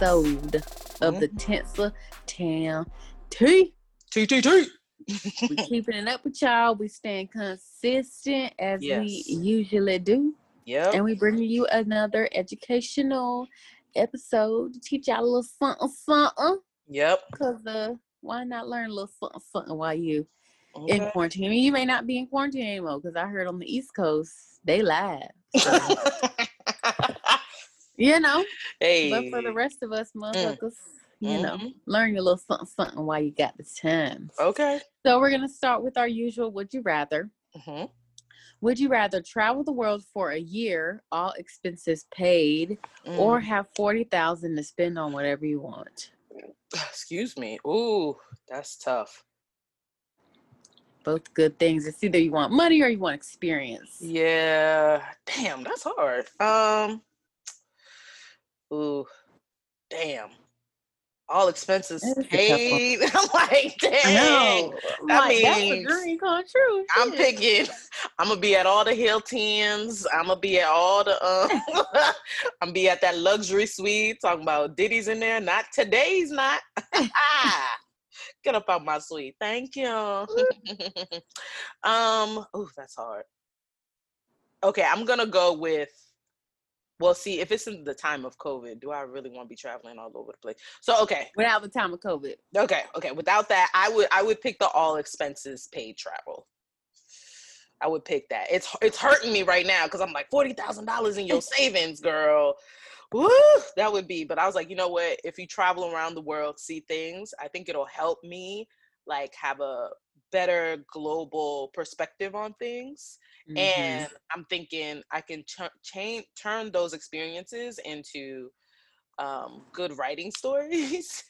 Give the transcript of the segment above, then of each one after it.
episode of the Mm-hmm. Tinsler Town Tea. TTT. We keeping it up with y'all. We staying consistent as we usually do. Yep. And we bringing you another educational episode to teach y'all a little something something. Yep. Cause uh why not learn a little something something while you in quarantine? I mean, you may not be in quarantine anymore because I heard on the East Coast they live. So, you know. hey. But for the rest of us motherfuckers, you know, Mhm. learn your little something something while you got the time. Okay. So we're gonna start with our usual would you rather. hmm Would you rather travel the world for a year, all expenses paid, Mm. or have forty thousand to spend on whatever you want? Excuse me. Ooh, that's tough. Both good things. It's either you want money or you want experience. Yeah. Damn, that's hard. Um. Ooh. Damn. All expenses That is a tough one. paid. I'm like, dang. I that like, that's a dream come true. I'm shit. picking. I'm gonna be at all the Hiltons. I'm gonna be at all the. Um, I'm be at that luxury suite. Talking about Diddy's in there. Not today's not. Get up out my suite. Thank you. um. Oh, that's hard. Okay, I'm gonna go with. Well, see, if it's in the time of COVID, do I really want to be traveling all over the place? So, okay, Without the time of COVID. Okay, okay. Without that, I would I would pick the all expenses paid travel. I would pick that. It's it's hurting me right now because I'm like forty thousand dollars in your savings, girl. Woo, that would be. But I was like, you know what? If you travel around the world, see things, I think it'll help me like have a better global perspective on things. Mhm. And I'm thinking I can ch- change turn those experiences into um, good writing stories.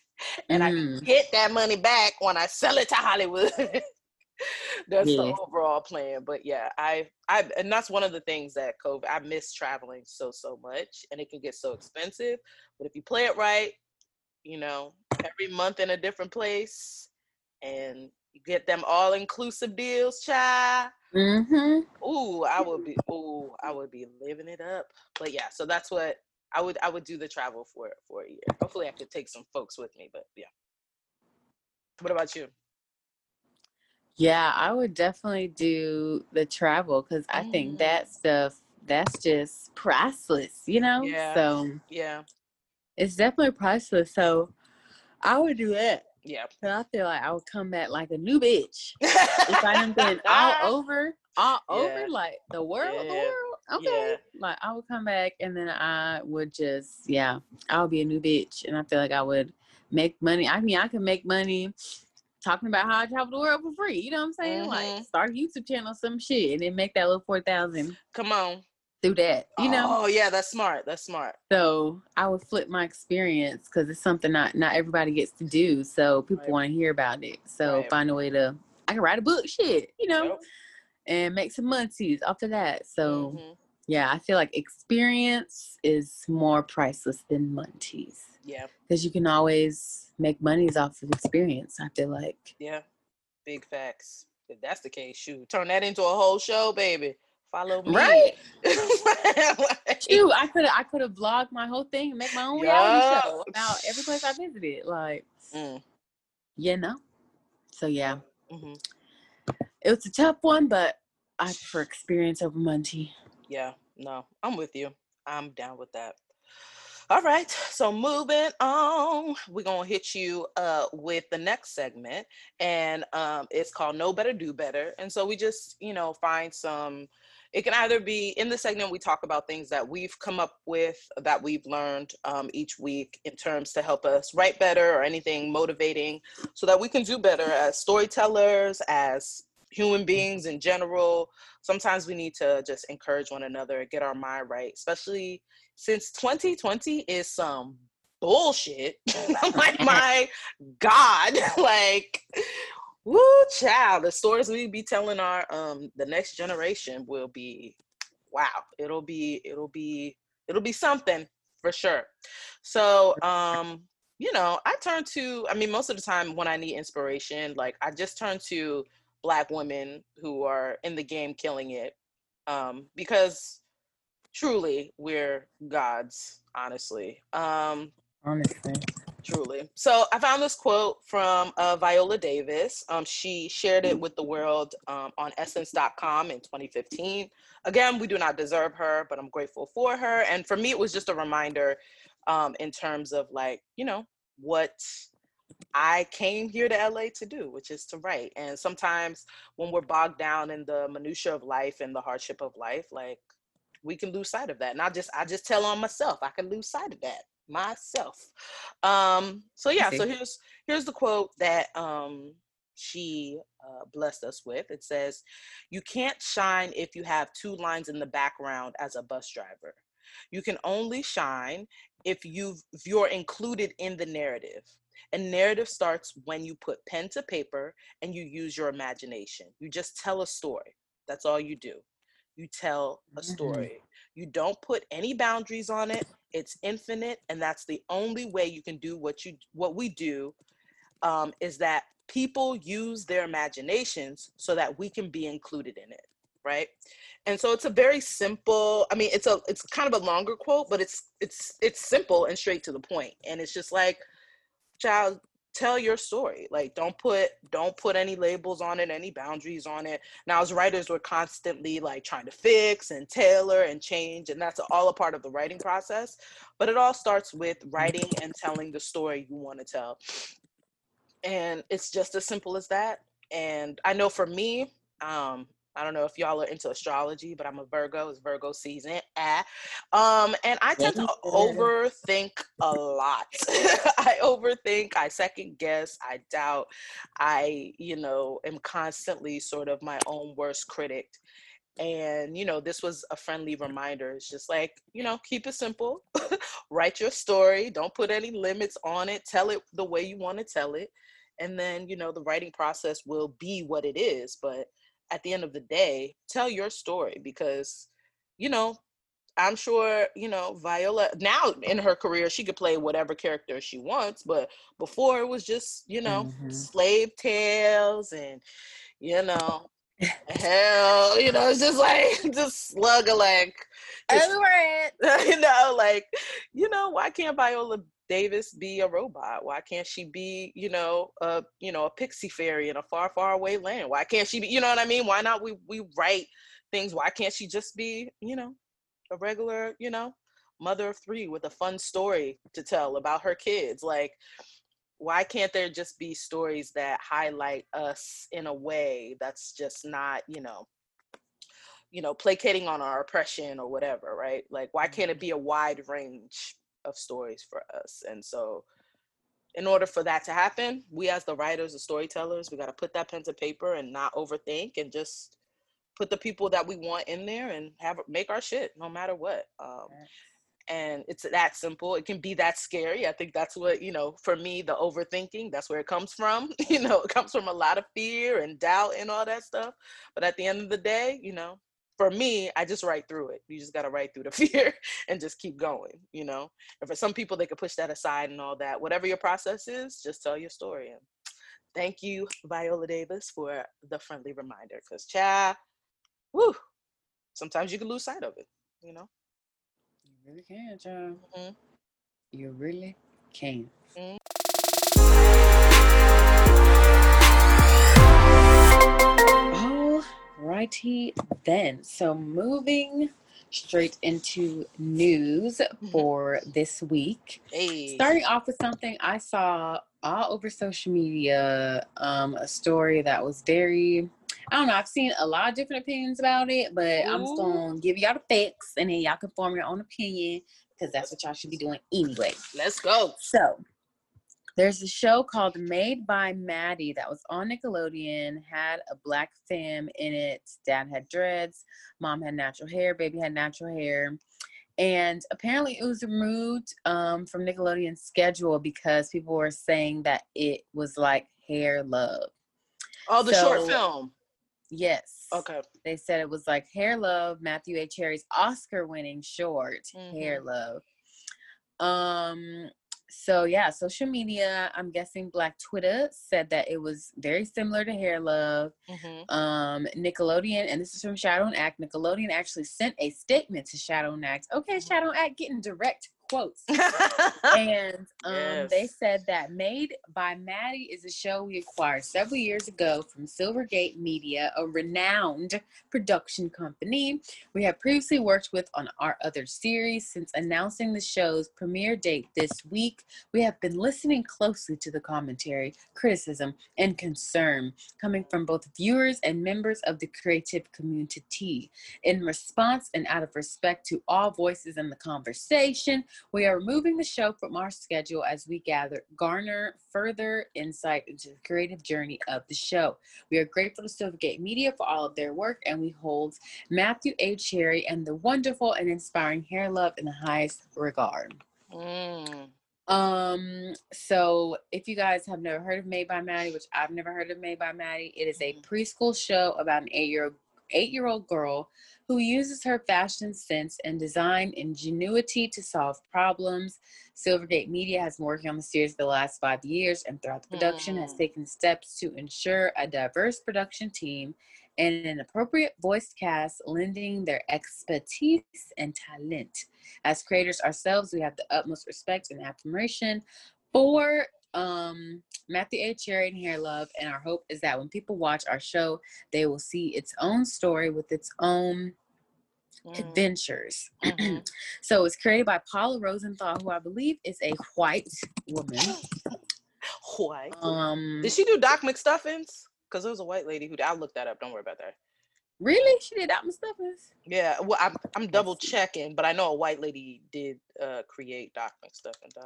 and I Mm. can get that money back when I sell it to Hollywood. that's Yeah. the overall plan. But yeah, I I and that's one of the things that COVID I miss traveling so so much and it can get so expensive. But if you play it right, you know, every month in a different place and you get them all inclusive deals, child. Mhm. Ooh, I would be ooh, I would be living it up. But yeah, so that's what I would I would do the travel for for a year. Hopefully I could take some folks with me, but yeah. What about you? Yeah, I would definitely do the travel because I Mm. think that stuff that's just priceless, you know. Yeah. So Yeah. it's definitely priceless. So I would do that. Yeah. And I feel like I would come back like a new bitch if I done been all over, all Yeah. over like the world, the world. Okay, like I would come back and then I would just, yeah, I would be a new bitch, and I feel like I would make money. I mean, I can make money talking about how I travel the world for free. You know what I'm saying? Mhm. Like start a YouTube channel, some shit, and then make that little four thousand Come on. Through that. You know. Oh yeah, that's smart. That's smart. So I would flip my experience because it's something not not everybody gets to do. So people Right. want to hear about it. So Right. find a way to I can write a book, shit, you know, Yep. and make some money off of that. So Mhm. yeah, I feel like experience is more priceless than money Yeah. because you can always make monies off of experience. I feel like. Yeah. Big facts. If that's the case, shoot, turn that into a whole show, baby. Follow me. Right. Like, Shoot, I could I could have vlogged my whole thing and make my own Yeah. reality show about every place I visited. Like, Mm, you know. So yeah. mhm. It was a tough one, but I prefer experience over money. Yeah, no, I'm with you. I'm down with that. All right, so moving on, we're gonna hit you uh with the next segment, and um it's called "No Better, Do Better. And so we just, you know, find some it can either be in the segment we talk about things that we've come up with that we've learned um, each week in terms to help us write better or anything motivating so that we can do better as storytellers as human beings in general. Sometimes we need to just encourage one another get our mind right especially since 2020 is some bullshit. I'm like my god like woo child the stories we be telling our um the next generation will be wow it'll be it'll be it'll be something for sure so um you know i turn to i mean most of the time when i need inspiration like i just turn to black women who are in the game killing it um, because truly we're gods, honestly. Um, Honestly. Truly. So I found this quote from uh, Viola Davis. Um, she shared it with the world um, on Essence.com in 2015. Again, we do not deserve her, but I'm grateful for her. And for me, it was just a reminder um, in terms of like, you know, what I came here to LA to do, which is to write. And sometimes when we're bogged down in the minutia of life and the hardship of life, like we can lose sight of that. And I just I just tell on myself, I can lose sight of that myself. Um, so yeah, so here's here's the quote that um she uh, blessed us with. It says, "You can't shine if you have two lines in the background as a bus driver. You can only shine if you've if you're included in the narrative. And narrative starts when you put pen to paper and you use your imagination. You just tell a story. That's all you do. You tell a Mhm. story. You don't put any boundaries on it. It's infinite, and that's the only way you can do what you what we do. Um, is that people use their imaginations so that we can be included in it, right? And so it's a very simple. I mean, it's a it's kind of a longer quote, but it's it's it's simple and straight to the point. And it's just like, child, tell your story. Like, don't put don't put any labels on it, any boundaries on it. Now, as writers, we're constantly like trying to fix and tailor and change, and that's all a part of the writing process. But it all starts with writing and telling the story you want to tell. And it's just as simple as that. And I know for me, um, I don't know if y'all are into astrology, but I'm a Virgo. It's Virgo season. Ah. Um, and I tend to overthink a lot. I overthink, I second guess, I doubt. I, you know, am constantly sort of my own worst critic. And, you know, this was a friendly reminder. It's just like, you know, keep it simple. Write your story. Don't put any limits on it. Tell it the way you want to tell it. And then, you know, the writing process will be what it is. But at the end of the day, tell your story because, you know, I'm sure, you know, Viola now in her career, she could play whatever character she wants. But before it was just, you know, Mhm. slave tales and, you know, hell, you know, it's just like, just slug a like, Everywhere. you know, like, you know, why can't Viola Davis be a robot? Why can't she be, you know, a you know, a pixie fairy in a far, far away land? Why can't she be, you know what I mean? Why not we we write things? Why can't she just be, you know, a regular, you know, mother of three with a fun story to tell about her kids? Like, why can't there just be stories that highlight us in a way that's just not, you know, you know, placating on our oppression or whatever, right? Like, why can't it be a wide range of stories for us? And so, in order for that to happen, we as the writers, the storytellers, we got to put that pen to paper and not overthink and just put the people that we want in there and have make our shit no matter what. Um, and it's that simple. It can be that scary. I think that's what you know. For me, the overthinking, that's where it comes from. You know, it comes from a lot of fear and doubt and all that stuff. But at the end of the day, you know, for me, I just write through it. You just got to write through the fear and just keep going, you know. And for some people, they could push that aside and all that. Whatever your process is, just tell your story. And thank you, Viola Davis, for the friendly reminder. Because, cha, woo, sometimes you can lose sight of it, you know. You really can, child. Mhm. You really can. All righty then. So moving straight into news for this week. Hey. Starting off with something I saw all over social media, um, a story that was very I don't know, I've seen a lot of different opinions about it, but I'm just gonna give y'all the facts and then y'all can form your own opinion because that's what y'all should be doing anyway. Let's go. So there's a show called Made by Maddie that was on Nickelodeon, had a black femme in it. Dad had dreads, mom had natural hair, baby had natural hair. And apparently it was removed um, from Nickelodeon's schedule because people were saying that it was like hair love. Oh, the short film. Yes. Okay. They said it was like Hair Love, Matthew A. Cherry's Oscar winning short, Hair Mhm. Love. Um so yeah, social media. I'm guessing Black Twitter said that it was very similar to Hair Love. Mhm. Um, Nickelodeon, and this is from Shadow and Act. Nickelodeon actually sent a statement to Shadow and Act. Okay, Shadow and Act getting direct quotes. and um, they said that Made by Maddie is a show we acquired several years ago from Silvergate Media, a renowned production company we have previously worked with on our other series. Since announcing the show's premiere date this week, we have been listening closely to the commentary, criticism, and concern coming from both viewers and members of the creative community. In response and out of respect to all voices in the conversation, we are removing the show from our schedule as we gather garner further insight into the creative journey of the show. We are grateful to Silvergate Media for all of their work, and we hold Matthew A. Cherry and the wonderful and inspiring Hair Love in the highest regard. Mm. Um, so if you guys have never heard of Made by Maddie, which I've never heard of Made by Maddie, it is a Mhm. preschool show about an eight-year eight-year-old girl who uses her fashion sense and design ingenuity to solve problems. Silvergate Media has been working on the series for the last five years and throughout the production has Mm. taken steps to ensure a diverse production team and an appropriate voice cast lending their expertise and talent. As creators ourselves, we have the utmost respect and admiration for um, Matthew A. Cherry and Hair Love, and our hope is that when people watch our show, they will see its own story with its own Mm. adventures. Mhm. So it's created by Paula Rosenthal, who I believe is a white woman. White. Um, Did she do Doc McStuffins? Because there was a white lady who I looked that up. Don't worry about that. really? She did Doc McStuffins. Yeah, well, I'm I'm double checking, but I know a white lady did uh create Doc McStuffins.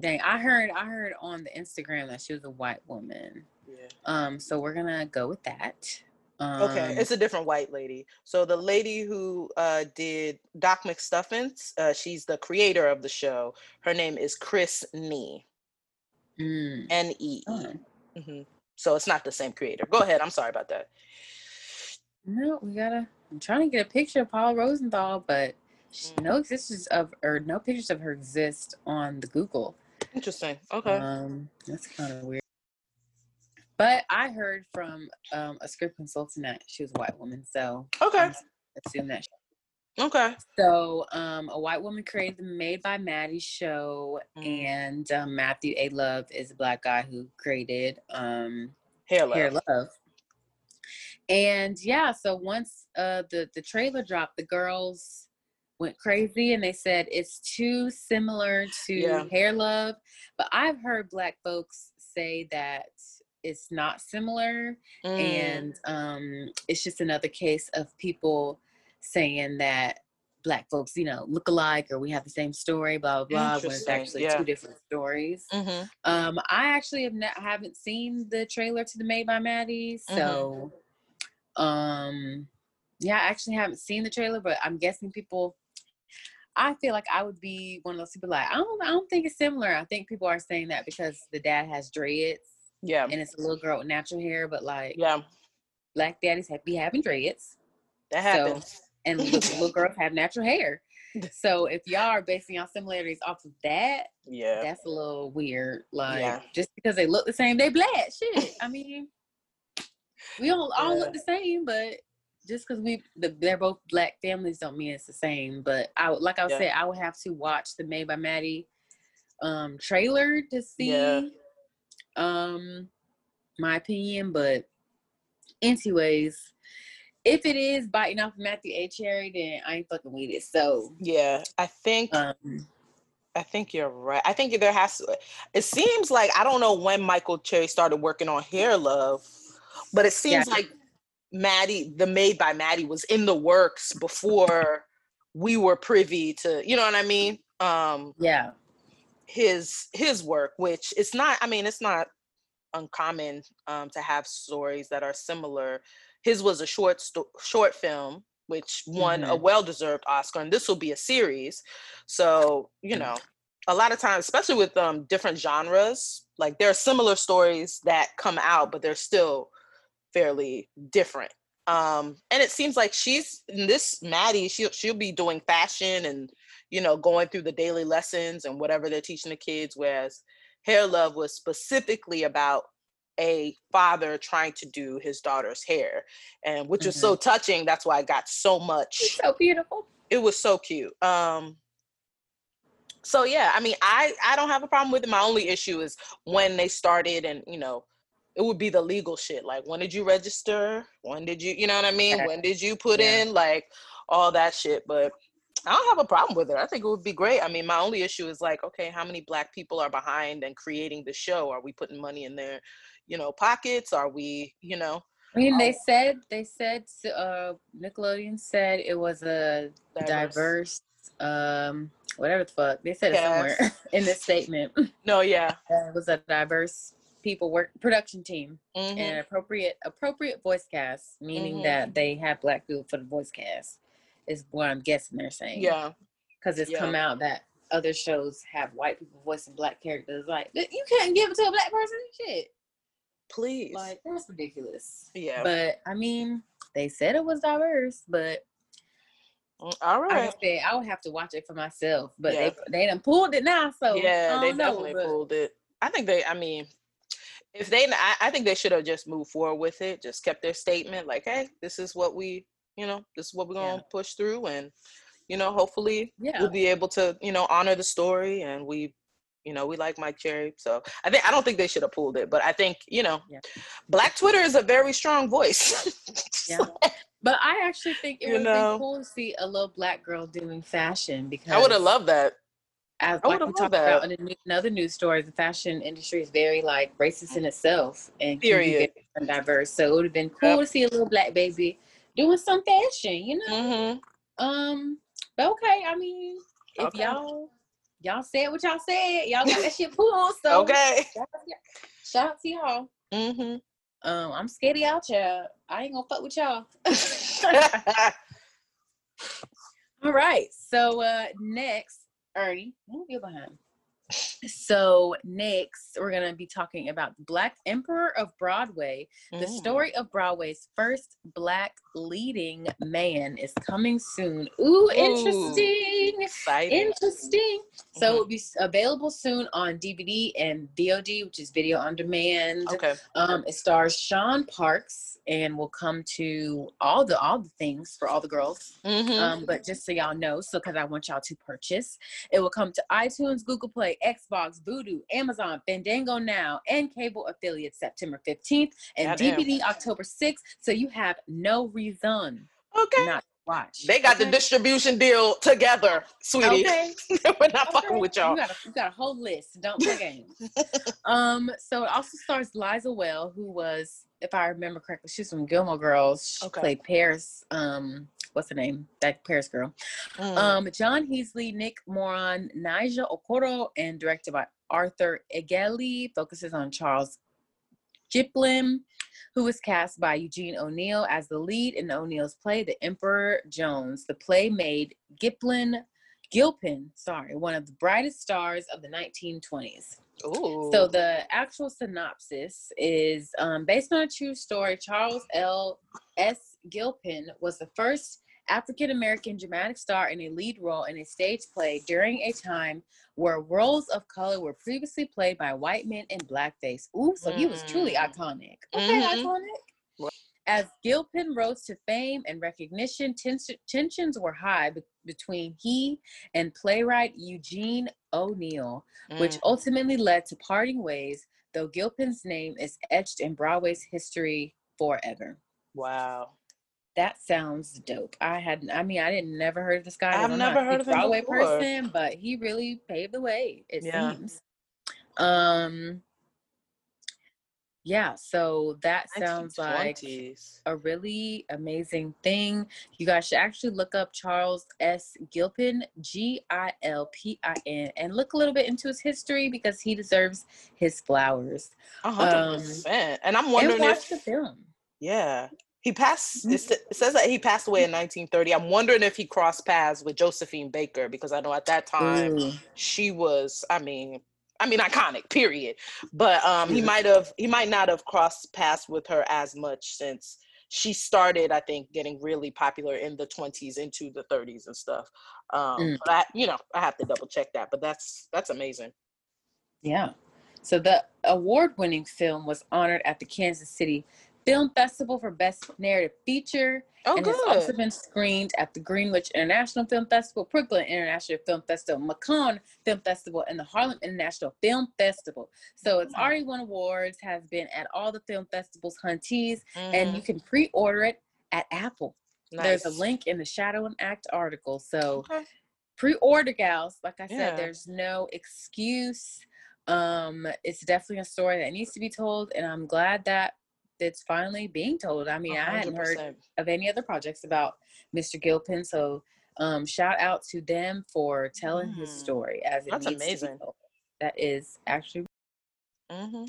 Dang, I heard I heard on the Instagram that she was a white woman. Yeah. Um, so we're gonna go with that. Um, Okay, it's a different white lady. So the lady who uh, did Doc McStuffins, uh, she's the creator of the show. Her name is Chris Nee, mm, N E oh. Mhm. So it's not the same creator. Go ahead. I'm sorry about that. No, we gotta. I'm trying to get a picture of Paul Rosenthal, but sh- Mm. no existence of or no pictures of her exist on the Google. Interesting. Okay. Um, that's kind of weird. But I heard from um, a script consultant that she was a white woman, so Okay. I'm assume that. Okay. So, um, a white woman created the Made by Maddie show, Mm. and um, Matthew A. Love is a black guy who created um, Hair love. Hair Love. And yeah, so once uh the the trailer dropped, the girls went crazy and they said it's too similar to Yeah. Hair Love. But I've heard black folks say that it's not similar Mm. and um it's just another case of people saying that black folks, you know, look alike or we have the same story, blah blah blah, when it's actually yeah. two different stories. Mhm. Um, I actually have not haven't seen the trailer to the Made by Maddie, Mm-hmm. so um, yeah, I actually haven't seen the trailer, but I'm guessing people. I feel like I would be one of those people like I don't I don't think it's similar. I think people are saying that because the dad has dreads Yeah. and it's a little girl with natural hair, but like Yeah. black daddies have be having dreads That So, happens. and little, little girls have natural hair. So if y'all are basing y'all similarities off of that, yeah. that's a little weird. Like Yeah. just because they look the same, they black. Shit. I mean, we don't all Yeah. look the same, but just because we the, they're both black families don't mean it's the same. But I like I Yeah. say I would have to watch the Made by Maddie um trailer to see Yeah. um my opinion. But anyways, if it is biting off Matthew A. Cherry, then I ain't fucking with it. So Yeah. I think um I think you're right. I think there has to. It seems like I don't know when Michael Cherry started working on Hair Love, but it seems Yeah. like Maddie, the Made by Maddie, was in the works before we were privy to. You know what I mean? Um, yeah. his his work, which it's not. I mean, it's not uncommon um, to have stories that are similar. His was a short sto- short film, which won a Mhm. well deserved Oscar, and this will be a series. So you Mm. know, a lot of times, especially with um, different genres, like there are similar stories that come out, but they're still fairly different. Um, and it seems like she's in this Maddie, she'll she'll be doing fashion and you know, going through the daily lessons and whatever they're teaching the kids, whereas Hair Love was specifically about a father trying to do his daughter's hair and which mm-hmm. was so touching that's why i got so much it's so beautiful it was so cute um so yeah i mean i i don't have a problem with it my only issue is when they started and you know it would be the legal shit like when did you register when did you you know what i mean when did you put yeah. in like all that shit but I don't have a problem with it. I think it would be great. I mean, my only issue is like, okay, how many black people are behind and creating the show? Are we putting money in their, you know, pockets? Are we, you know? I mean, they um said they said uh, Nickelodeon said it was a diverse, diverse um, whatever the fuck they said it somewhere in this statement. No, yeah, it was a diverse people work production team mm-hmm. and appropriate appropriate voice cast, meaning mm-hmm. that they have black people for the voice cast is what I'm guessing they're saying. Yeah. Because it's yeah. come out that other shows have white people voicing black characters. Like you can't give it to a black person. Shit. Please. Like that's ridiculous. Yeah. But I mean, they said it was diverse, but mm, all right. I said I would have to watch it for myself. But yeah. they they done pulled it now. So yeah, they definitely know, pulled it. I think they. I mean, if they, I, I think they should have just moved forward with it. Just kept their statement, like, hey, this is what we you know, this is what we're gonna yeah. push through, and you know, hopefully yeah. we'll be able to, you know, honor the story. And we, you know, we like Mike Cherry, so I think I don't think they should have pulled it, but I think you know, yeah. Black Twitter is a very strong voice. yeah. But I actually think it would be cool to see a little black girl doing fashion because I would have loved that. As like we talked that. about in another news story, the fashion industry is very like racist in itself and Period. diverse. So it would have been cool yep. to see a little black baby doing some fashion, you know. Mm-hmm. Um, but okay, I mean, if okay. y'all y'all said what y'all said, y'all got that shit pulled. On. So okay, shout out to y'all. Mm-hmm. Um, I'm scared of y'all, child. I ain't gonna fuck with y'all. All right. So uh next, Ernie, move your behind. So next, we're gonna be talking about Black Emperor of Broadway. The mm. story of Broadway's first Black leading man is coming soon. Ooh, interesting! Exciting. Interesting. So mm-hmm. it'll be available soon on DVD and VOD, which is video on demand. Okay. Um, it stars Sean Parks and will come to all the all the things for all the girls. Mm-hmm. Um, but just so y'all know, so because I want y'all to purchase, it will come to iTunes, Google Play, Xbox, Vudu, Amazon, Fandango Now, and cable affiliates September 15th and DVD October 6th. So you have no reason okay. not watch. They got okay. the distribution deal together, sweetie. Okay. We're not okay. fucking with y'all. You got, a, you got a whole list. Don't play games. um, so it also stars Liza Weil, who was, if I remember correctly, she's from Gilmore Girls. She okay. played Paris. Um, what's her name? That Paris girl. Mm. Um, John Heasley, Nick Moran, Nija Okoro, and directed by Arthur Egeli, focuses on Charles Giplin who was cast by Eugene O'Neill as the lead in O'Neill's play, The Emperor Jones. The play made Giplin, Gilpin, sorry, one of the brightest stars of the 1920s. Ooh. So the actual synopsis is um, based on a true story. Charles L. S. Gilpin was the first African American dramatic star in a lead role in a stage play during a time where roles of color were previously played by white men in blackface. Ooh, so mm. he was truly mm. iconic. Okay, mm-hmm. iconic. As Gilpin rose to fame and recognition, tens- tensions were high be- between he and playwright Eugene O'Neill, mm. which ultimately led to parting ways, though Gilpin's name is etched in Broadway's history forever. Wow that sounds dope. I had, I mean, I didn't never heard of this guy. I've never heard of Broadway before. person, but he really paved the way. It yeah. seems. Um. Yeah, so that sounds like a really amazing thing. You guys should actually look up Charles S. Gilpin, G I L P I N, and look a little bit into his history because he deserves his flowers. hundred um, percent. And I'm wondering and watch if the film. Yeah, he passed. Mm-hmm. It says that he passed away in 1930. I'm wondering if he crossed paths with Josephine Baker because I know at that time Ooh. she was. I mean, I mean, iconic. Period. But um, he might have. He might not have crossed paths with her as much since she started, I think, getting really popular in the 20s into the 30s and stuff. Um, Mm. but I, you know, I have to double check that, but that's that's amazing. Yeah. So the award-winning film was honored at the Kansas City Film Festival for Best Narrative Feature, Oh, and has also been screened at the Greenwich International Film Festival, Brooklyn International Film Festival, Macon Film Festival, and the Harlem International Film Festival. So it's Wow. already won awards, has been at all the film festivals, hunties, and Mhm. you can pre-order it at Apple. There's a link in the Shadow and Act article. So Okay. pre-order gals like i said Yeah. there's no excuse um it's definitely a story that needs to be told and i'm glad that it's finally being told i mean i hadn't heard of any other projects about mr gilpin so um shout out to them for telling his Mm. story as it That's needs to amazing. be told. that is actually Mhm,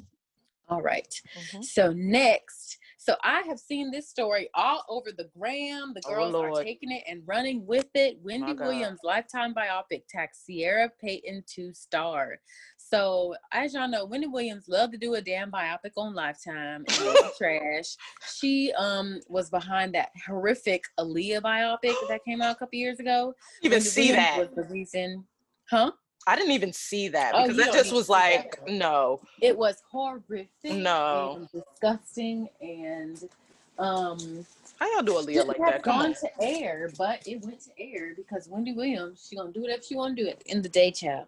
all right mhm. so next, so I have seen this story all over the gram. The Oh, girls are taking it and running with it. Wendy Williams' lifetime biopic tax Ciera Payton to star. So as y'all know, Wendy Williams loved to do a damn biopic on Lifetime it trash. She um was behind that horrific Aaliyah biopic that came out a couple years ago. You even Wendy see Williams that? was the reason, huh? I didn't even see that Oh, because you that just was see that, like, no. It was horrific. No. and disgusting, and um, How y'all do Aaliyah like that? Come gone on. to air, but it went to air because Wendy Williams, she gonna do whatever she wanna do at the end of the day, child.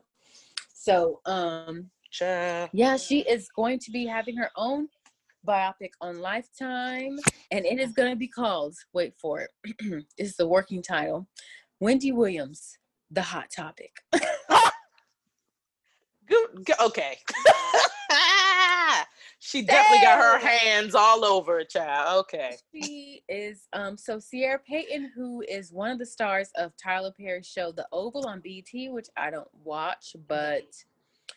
So, um, Child. yeah, she is going to be having her own biopic on Lifetime, and it is gonna be called. Wait for it. this the working title. Wendy Williams, the hot topic. Okay. she definitely got her hands all over it, child. Okay. She is um so Ciera Payton, who is one of the stars of Tyler Perry's show The Oval on BET, which I don't watch, but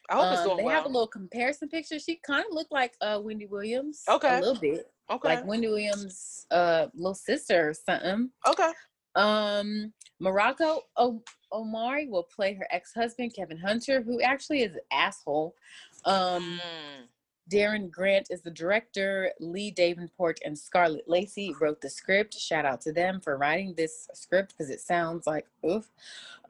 I hope it's um, going they well. have a little comparison picture. She kind of looked like uh Wendy Williams, Okay. a little bit okay. like Wendy Williams' uh little sister or something. okay. Um, Morocco o- Omari will play her ex-husband Kevin Hunter, who actually is an asshole. Um. Mm. Darren Grant is the director. Leigh Davenport and Scarlett Lacey wrote the script. Shout out to them for writing this script because it sounds like oof.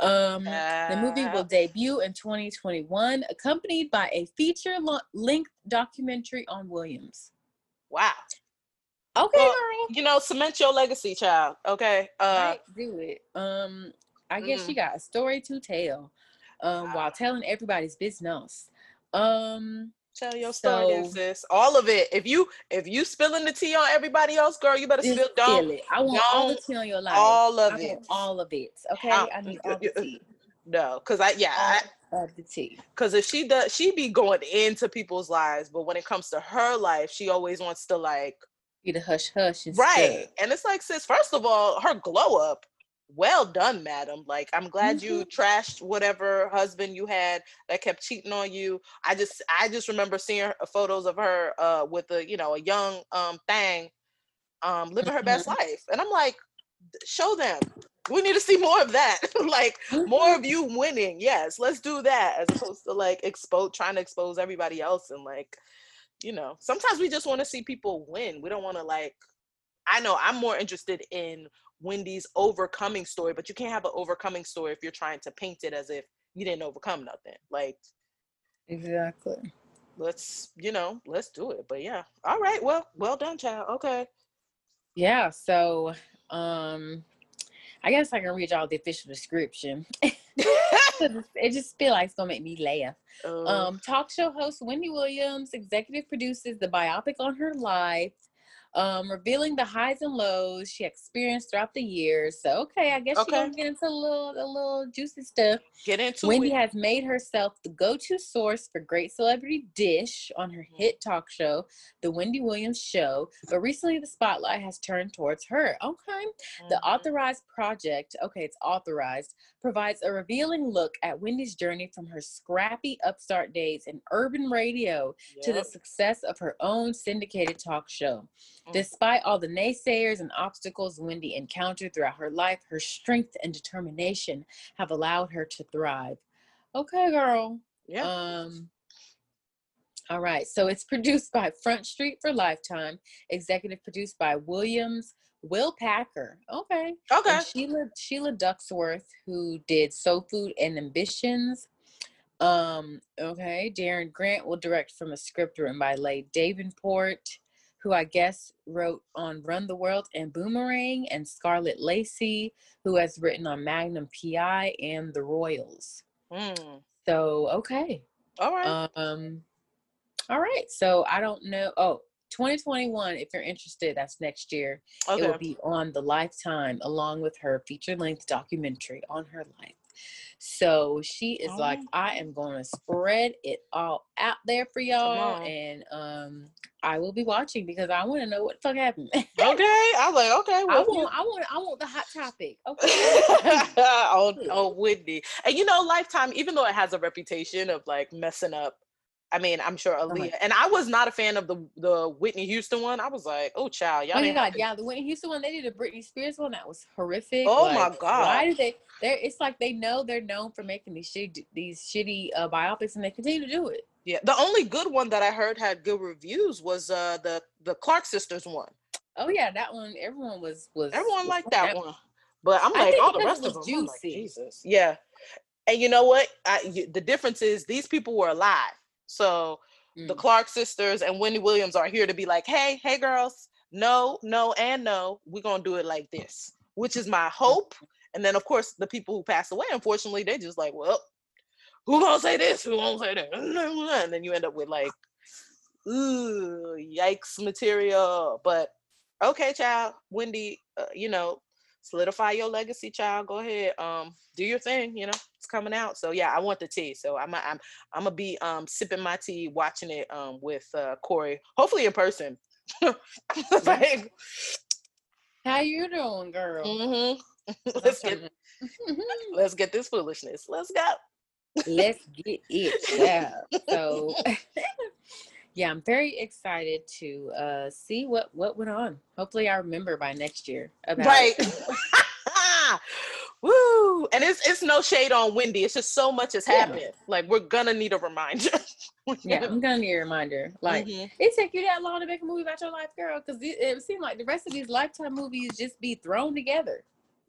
Um, the movie will Uh, debut in 2021, accompanied by a feature lo- length documentary on Williams. wow. Okay, Well, girl. You know, cement your legacy, child. Okay. Uh, right, do it. Um, I guess mm. she got a story to tell, um, while telling everybody's business. Um, tell your story, So- sis. All of it. If you if you spilling the tea on everybody else, girl, you better spill. Don't it. I want all the tea on your life. all I of it. want all of it. Okay, I need all the tea. No, because I yeah, I, of the tea. because if she does, she be going into people's lives, but when it comes to her life, she always wants to like Be the hush hush and right. stuff. And it's like, sis, first of all, her glow up. Well done, madam. Like, I'm glad you Mm-hmm. trashed whatever husband you had that kept cheating on you. I just, I just remember seeing her, photos of her uh, with a, you know, a young um thing, um, living her best Mm-hmm. life. And I'm like, show them. We need to see more of that. like, more Mm-hmm. of you winning. Yes, let's do that as opposed to like expose trying to expose everybody else and like, you know, sometimes we just want to see people win. We don't want to like I know I'm more interested in Wendy's overcoming story, but you can't have an overcoming story if you're trying to paint it as if you didn't overcome nothing. Like Exactly. let's, you know, let's do it. But yeah. All right. Well, well done, child. Okay. Yeah. So, um, I guess I can read y'all the official description. it just feel like it's gonna make me laugh. Uh, Um, talk show host Wendy Williams executive produces the biopic on her life, um, revealing the highs and lows she experienced throughout the years. So, okay, I guess Okay. she's gonna get into a little, a little juicy stuff. get into Wendy it. has made herself the go-to source for great celebrity dish on her hit talk show, The Wendy Williams Show. But recently, the spotlight has turned towards her. Okay, the Mhm. authorized project, okay, it's authorized, provides a revealing look at Wendy's journey from her scrappy upstart days in urban radio to the success of her own syndicated talk show. Mhm. Despite all the naysayers and obstacles Wendy encountered throughout her life, her strength and determination have allowed her to thrive. Okay, girl. yeah. Um All right. So it's produced by Front Street for Lifetime, executive produced by Williams Will Packer. Okay. Okay. And Sheila Sheila Ducksworth, who did Soul Food and Ambitions. Um, okay. Darren Grant will direct from a script written by Leigh Davenport, who I guess wrote on Run the World and Boomerang, and Scarlett Lacey, who has written on Magnum PI and The Royals. Mm. So okay. All right. Um all right. So I don't know. Oh, 2021, if you're interested, that's next year. okay. It will be on the Lifetime along with her feature length documentary on her life. So she is like, Oh. I am going to spread it all out there for y'all, and um, I will be watching because I want to know what the fuck happened. okay. I was like, okay. I Well, want, I want, I want the hot topic. Okay. oh, oh, Whitney. And you know, Lifetime, even though it has a reputation of like messing up, I mean, I'm sure Oh my- Aaliyah, and I was not a fan of the the Whitney Houston one. I was like, oh, child, y'all. Oh my god, to- yeah, the Whitney Houston one, they did a Britney Spears one that was horrific. Oh my God. Why do they they're it's like they know they're known for making these shitty these shitty uh, biopics and they continue to do it. Yeah, the only good one that I heard had good reviews was uh the the Clark sisters one. Oh yeah, that one everyone was was Everyone liked on that one, but I'm like all the rest of them. I'm like, juicy. Jesus, yeah. And you know what? I, you, the difference is these people were alive, so the Mm. Clark sisters and Wendy Williams are here to be like, hey, hey, girls, no, no, and no, we're gonna do it like this, which is my hope. And then of course the people who passed away, unfortunately, they just like, well, who gonna say this? Who gonna say that? And then you end up with like, ooh, yikes material. But okay, child, Wendy, uh, you know, solidify your legacy, child. Go ahead, um, do your thing. You know, it's coming out. So yeah, I want the tea. So I'm I'm I'm gonna be um sipping my tea, watching it um with uh Corey, hopefully in person. like, How you doing, girl? mhm. Let's get let's get this foolishness. Let's go. Let's get it. Yeah. So yeah, I'm very excited to uh see what what went on. Hopefully I remember by next year about Right. Woo! And it's it's no shade on Wendy. It's just so much has Yeah. happened. Like we're gonna need a reminder. Yeah, I'm gonna need a reminder. Like Mhm. it take you that long to make a movie about your life, girl, because it, it seemed like the rest of these lifetime movies just be thrown together.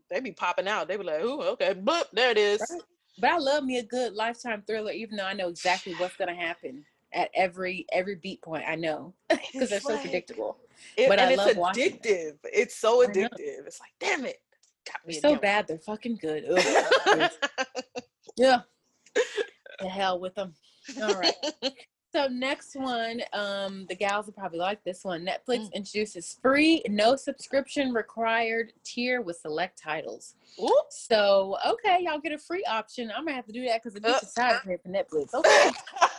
they be popping out. They be like, "Ooh, okay, boop, there it is." Right. But I love me a good lifetime thriller, even though I know exactly what's gonna happen at every every beat point. I know because they're It's so like- predictable. It- But and I it's love watching it. addictive. It's so addictive. It's like, damn it, got me so bad, they're fucking good. Yeah, the hell with them. All right. So next one, um, the gals will probably like this one. Netflix Mm. introduces free, no subscription required tier with select titles. Ooh, So okay, y'all get a free option. I'm gonna have to do that because the Uh, tired of paying for Netflix. Okay.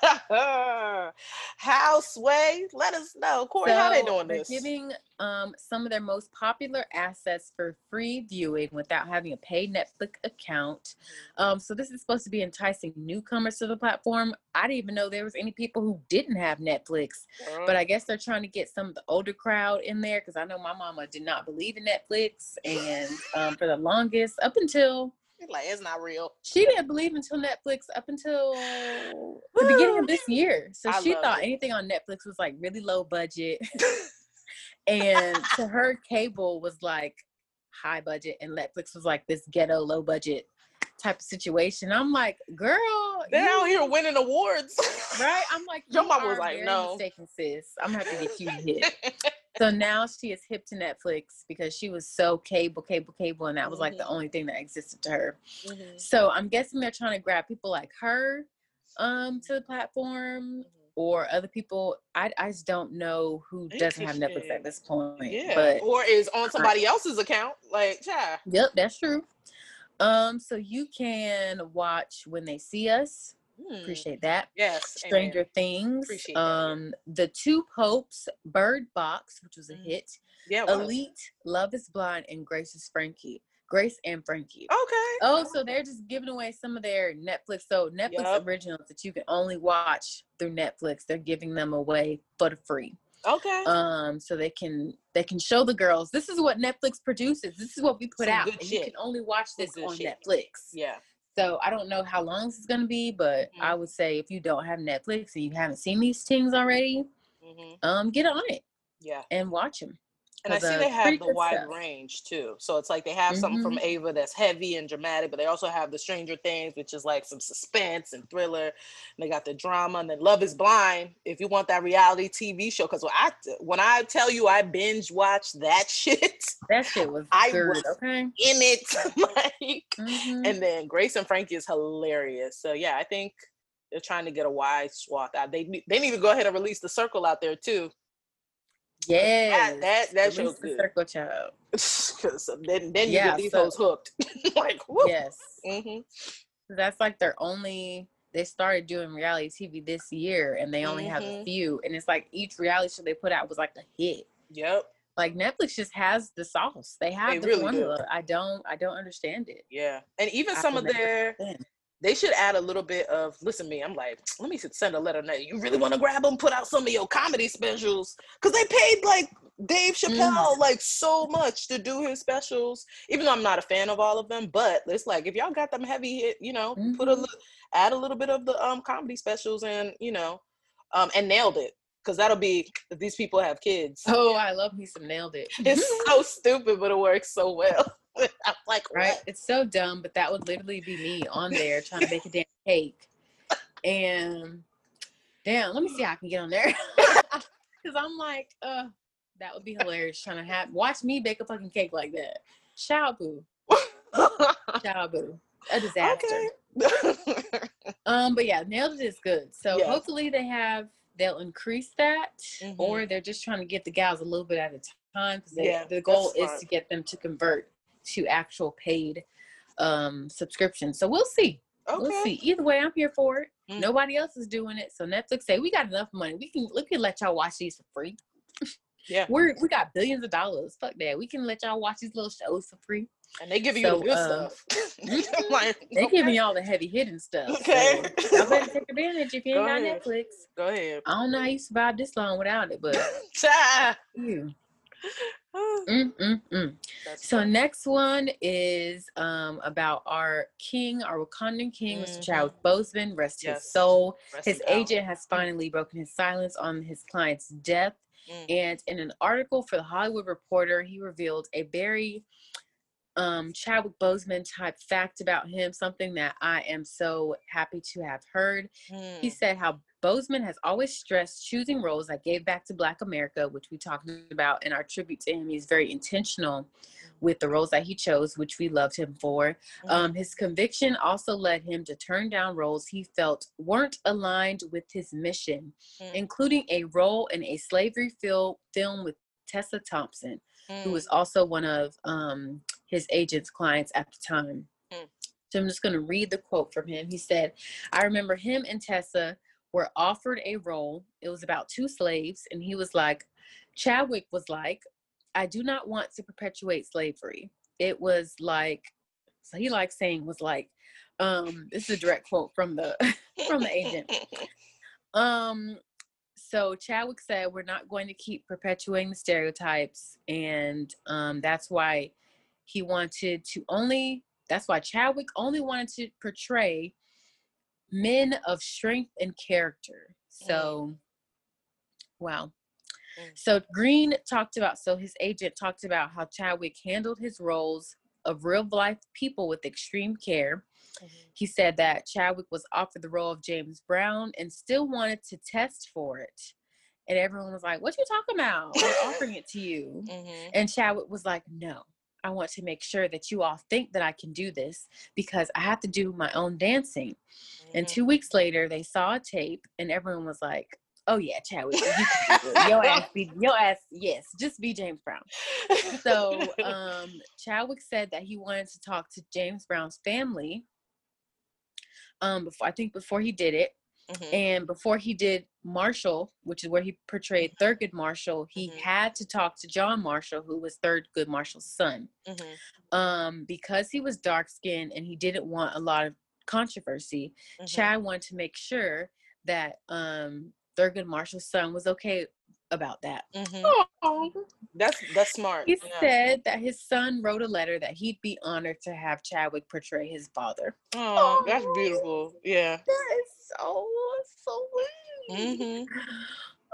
how sway? Let us know, Corey. how they So doing they're this? Giving um, some of their most popular assets for free viewing without having a paid Netflix account. Um, so this is supposed to be enticing newcomers to the platform. I didn't even know there was any people who didn't have Netflix, but I guess they're trying to get some of the older crowd in there because I know my mama did not believe in Netflix, and um, for the longest, up until like it's not real. she didn't believe until Netflix up until the beginning of this year. So I she thought it. anything on Netflix was like really low budget. and to her cable was like high budget and Netflix was like this ghetto low budget type of situation. I'm like, girl, They're you- out here winning awards. right? I'm like, Your you mama was like, "No." mistaken, sis. I'm gonna have to get you hit. so now she is hip to Netflix because she was so cable, cable, cable, and that was like the Mhm. only thing that existed to her. Mhm. So I'm guessing they're trying to grab people like her um to the platform or other people. I, I just don't know who doesn't have Netflix at this point. Yeah. But or is on somebody else's account. Like, yeah. yep, that's true. Um, so you can watch when they see us. Hmm. Appreciate that. Yes. amen. Stranger Things. Appreciate that, um, The Two Popes, Bird Box, which was a Mhm. hit. Yeah. was. Elite, Love is Blind, and Grace is Frankie. Grace and Frankie. Okay. Oh, so they're just giving away some of their Netflix. So Netflix Yup. originals that you can only watch through Netflix, they're giving them away for free. Okay. Um, so they can they can show the girls this is what Netflix produces. This is what we put Some out. And you can only watch this on shit. Netflix. yeah. So I don't know how long this is gonna be, but Mhm. I would say if you don't have Netflix and you haven't seen these things already, hmm um, get on it Yeah. and watch them. And I see they have the wide stuff. range too. So it's like they have something from Mhm. Ava that's heavy and dramatic, but they also have the Stranger Things, which is like some suspense and thriller. And they got the drama, and then Love Is Blind. If you want that reality TV show, because when I when I tell you I binge watched that shit That shit was I was- Okay. in it, like, Mhm. and then Grace and Frankie is hilarious. So yeah, I think they're trying to get a wide swath out. They they need to go ahead and release the Circle out there too. Yes. that- that Release show's the good. Circle Child. Because then then you Yeah, get these so- hoes hooked. like whoop. Yes. hmm That's like their only. They started doing reality TV this year, and they only have a Mhm. few. And it's like each reality show they put out was like a hit. Yep. Like Netflix just has the sauce. They have They the really do. formula. I don't. I don't understand it. Yeah. And even some of their understand. They should add a little bit of listen to me. I'm like, let me send a letter now. You really want to grab them, put out some of your comedy specials. Cause they paid like Dave Mm. Chappelle like so much to do his specials. Even though I'm not a fan of all of them, but it's like if y'all got them heavy hit, you know, put a Mhm. little add a little bit of the um comedy specials and you know, um and nailed it. Cause that'll be if these people have kids. Oh, I love me some nailed it. It's so stupid, but it works so well. I'm like, right? It's so dumb, but that would literally be me on there trying to bake a damn cake. And damn, let me see how I can get on there. Cause I'm like, uh, that would be hilarious trying to have watch me bake a fucking cake like that. Shout boo. Shout boo. A disaster. okay. Um, but yeah, nailed it is good. So Yeah. hopefully they have they'll increase that, Mhm. or they're just trying to get the gals a little bit at a time because Yeah, the goal is to get them to convert to actual paid um subscription. So we'll see. Okay. We'll see. Either way, I'm here for it. Mm. Nobody else is doing it. So Netflix say we got enough money. We can we can let y'all watch these for free. Yeah. We're we got billions of dollars. Fuck that. We can let y'all watch these little shows for free. And they give you So, the good um, stuff. Like, They okay, giving y'all the heavy hitting stuff. Okay. So y'all better take advantage if you ain't Go got. Netflix. Go ahead. I don't know how you survived this long without it, but you. Mm, mm, mm. So next one is um about our king, our Wakandan king, Mr. Mhm. Chadwick Boseman, rest Yes. his soul. Rest His agent has finally broken his silence on his client's death. Mm. And in an article for the Hollywood Reporter, he revealed a very um, Chadwick Boseman type fact about him, something that I am so happy to have heard. He Mm. said how Boseman has always stressed choosing roles that gave back to Black America, which we talked about in our tribute to him. He's very intentional with the roles that he chose, which we loved him for. Mhm. Um, his conviction also led him to turn down roles he felt weren't aligned with his mission, Mm. including a role in a slavery fil- film with Tessa Thompson, who was also one of um, his agent's clients at the time. Mm. So I'm just going to read the quote from him. He said, I remember him and Tessa were offered a role. It was about two slaves. And he was like, Chadwick was like, I do not want to perpetuate slavery. It was like, so he likes saying was like, um, this is a direct quote from the from the agent. Um, so Chadwick said we're not going to keep perpetuating the stereotypes, and um, that's why he wanted to only. That's why Chadwick only wanted to portray men of strength and character. So, wow. Mm. So Green talked about. So his agent talked about how Chadwick handled his roles of real life people with extreme care. Mhm. He said that Chadwick was offered the role of James Brown and still wanted to test for it. And everyone was like, What you talking about? We're offering it to you. Mhm. And Chadwick was like, No, I want to make sure that you all think that I can do this because I have to do my own dancing. And Mhm. two weeks later, they saw a tape and everyone was like, Oh yeah, Chadwick, you can do it. Your ass be your ass, yes, just be James Brown. So um Chadwick said that he wanted to talk to James Brown's family. Um, before I think before he did it, Mhm. and before he did Marshall, which is where he portrayed Thurgood Marshall, he Mhm. had to talk to John Marshall, who was Thurgood Marshall's son, Mhm. um, because he was dark skinned and he didn't want a lot of controversy. Mhm. Chad wanted to make sure that um, Thurgood Marshall's son was okay about that. Mhm. Oh. That's that's smart. He yeah. said that his son wrote a letter that he'd be honored to have Chadwick portray his father. Oh, that's beautiful. Yeah. That is so so sweet. hmm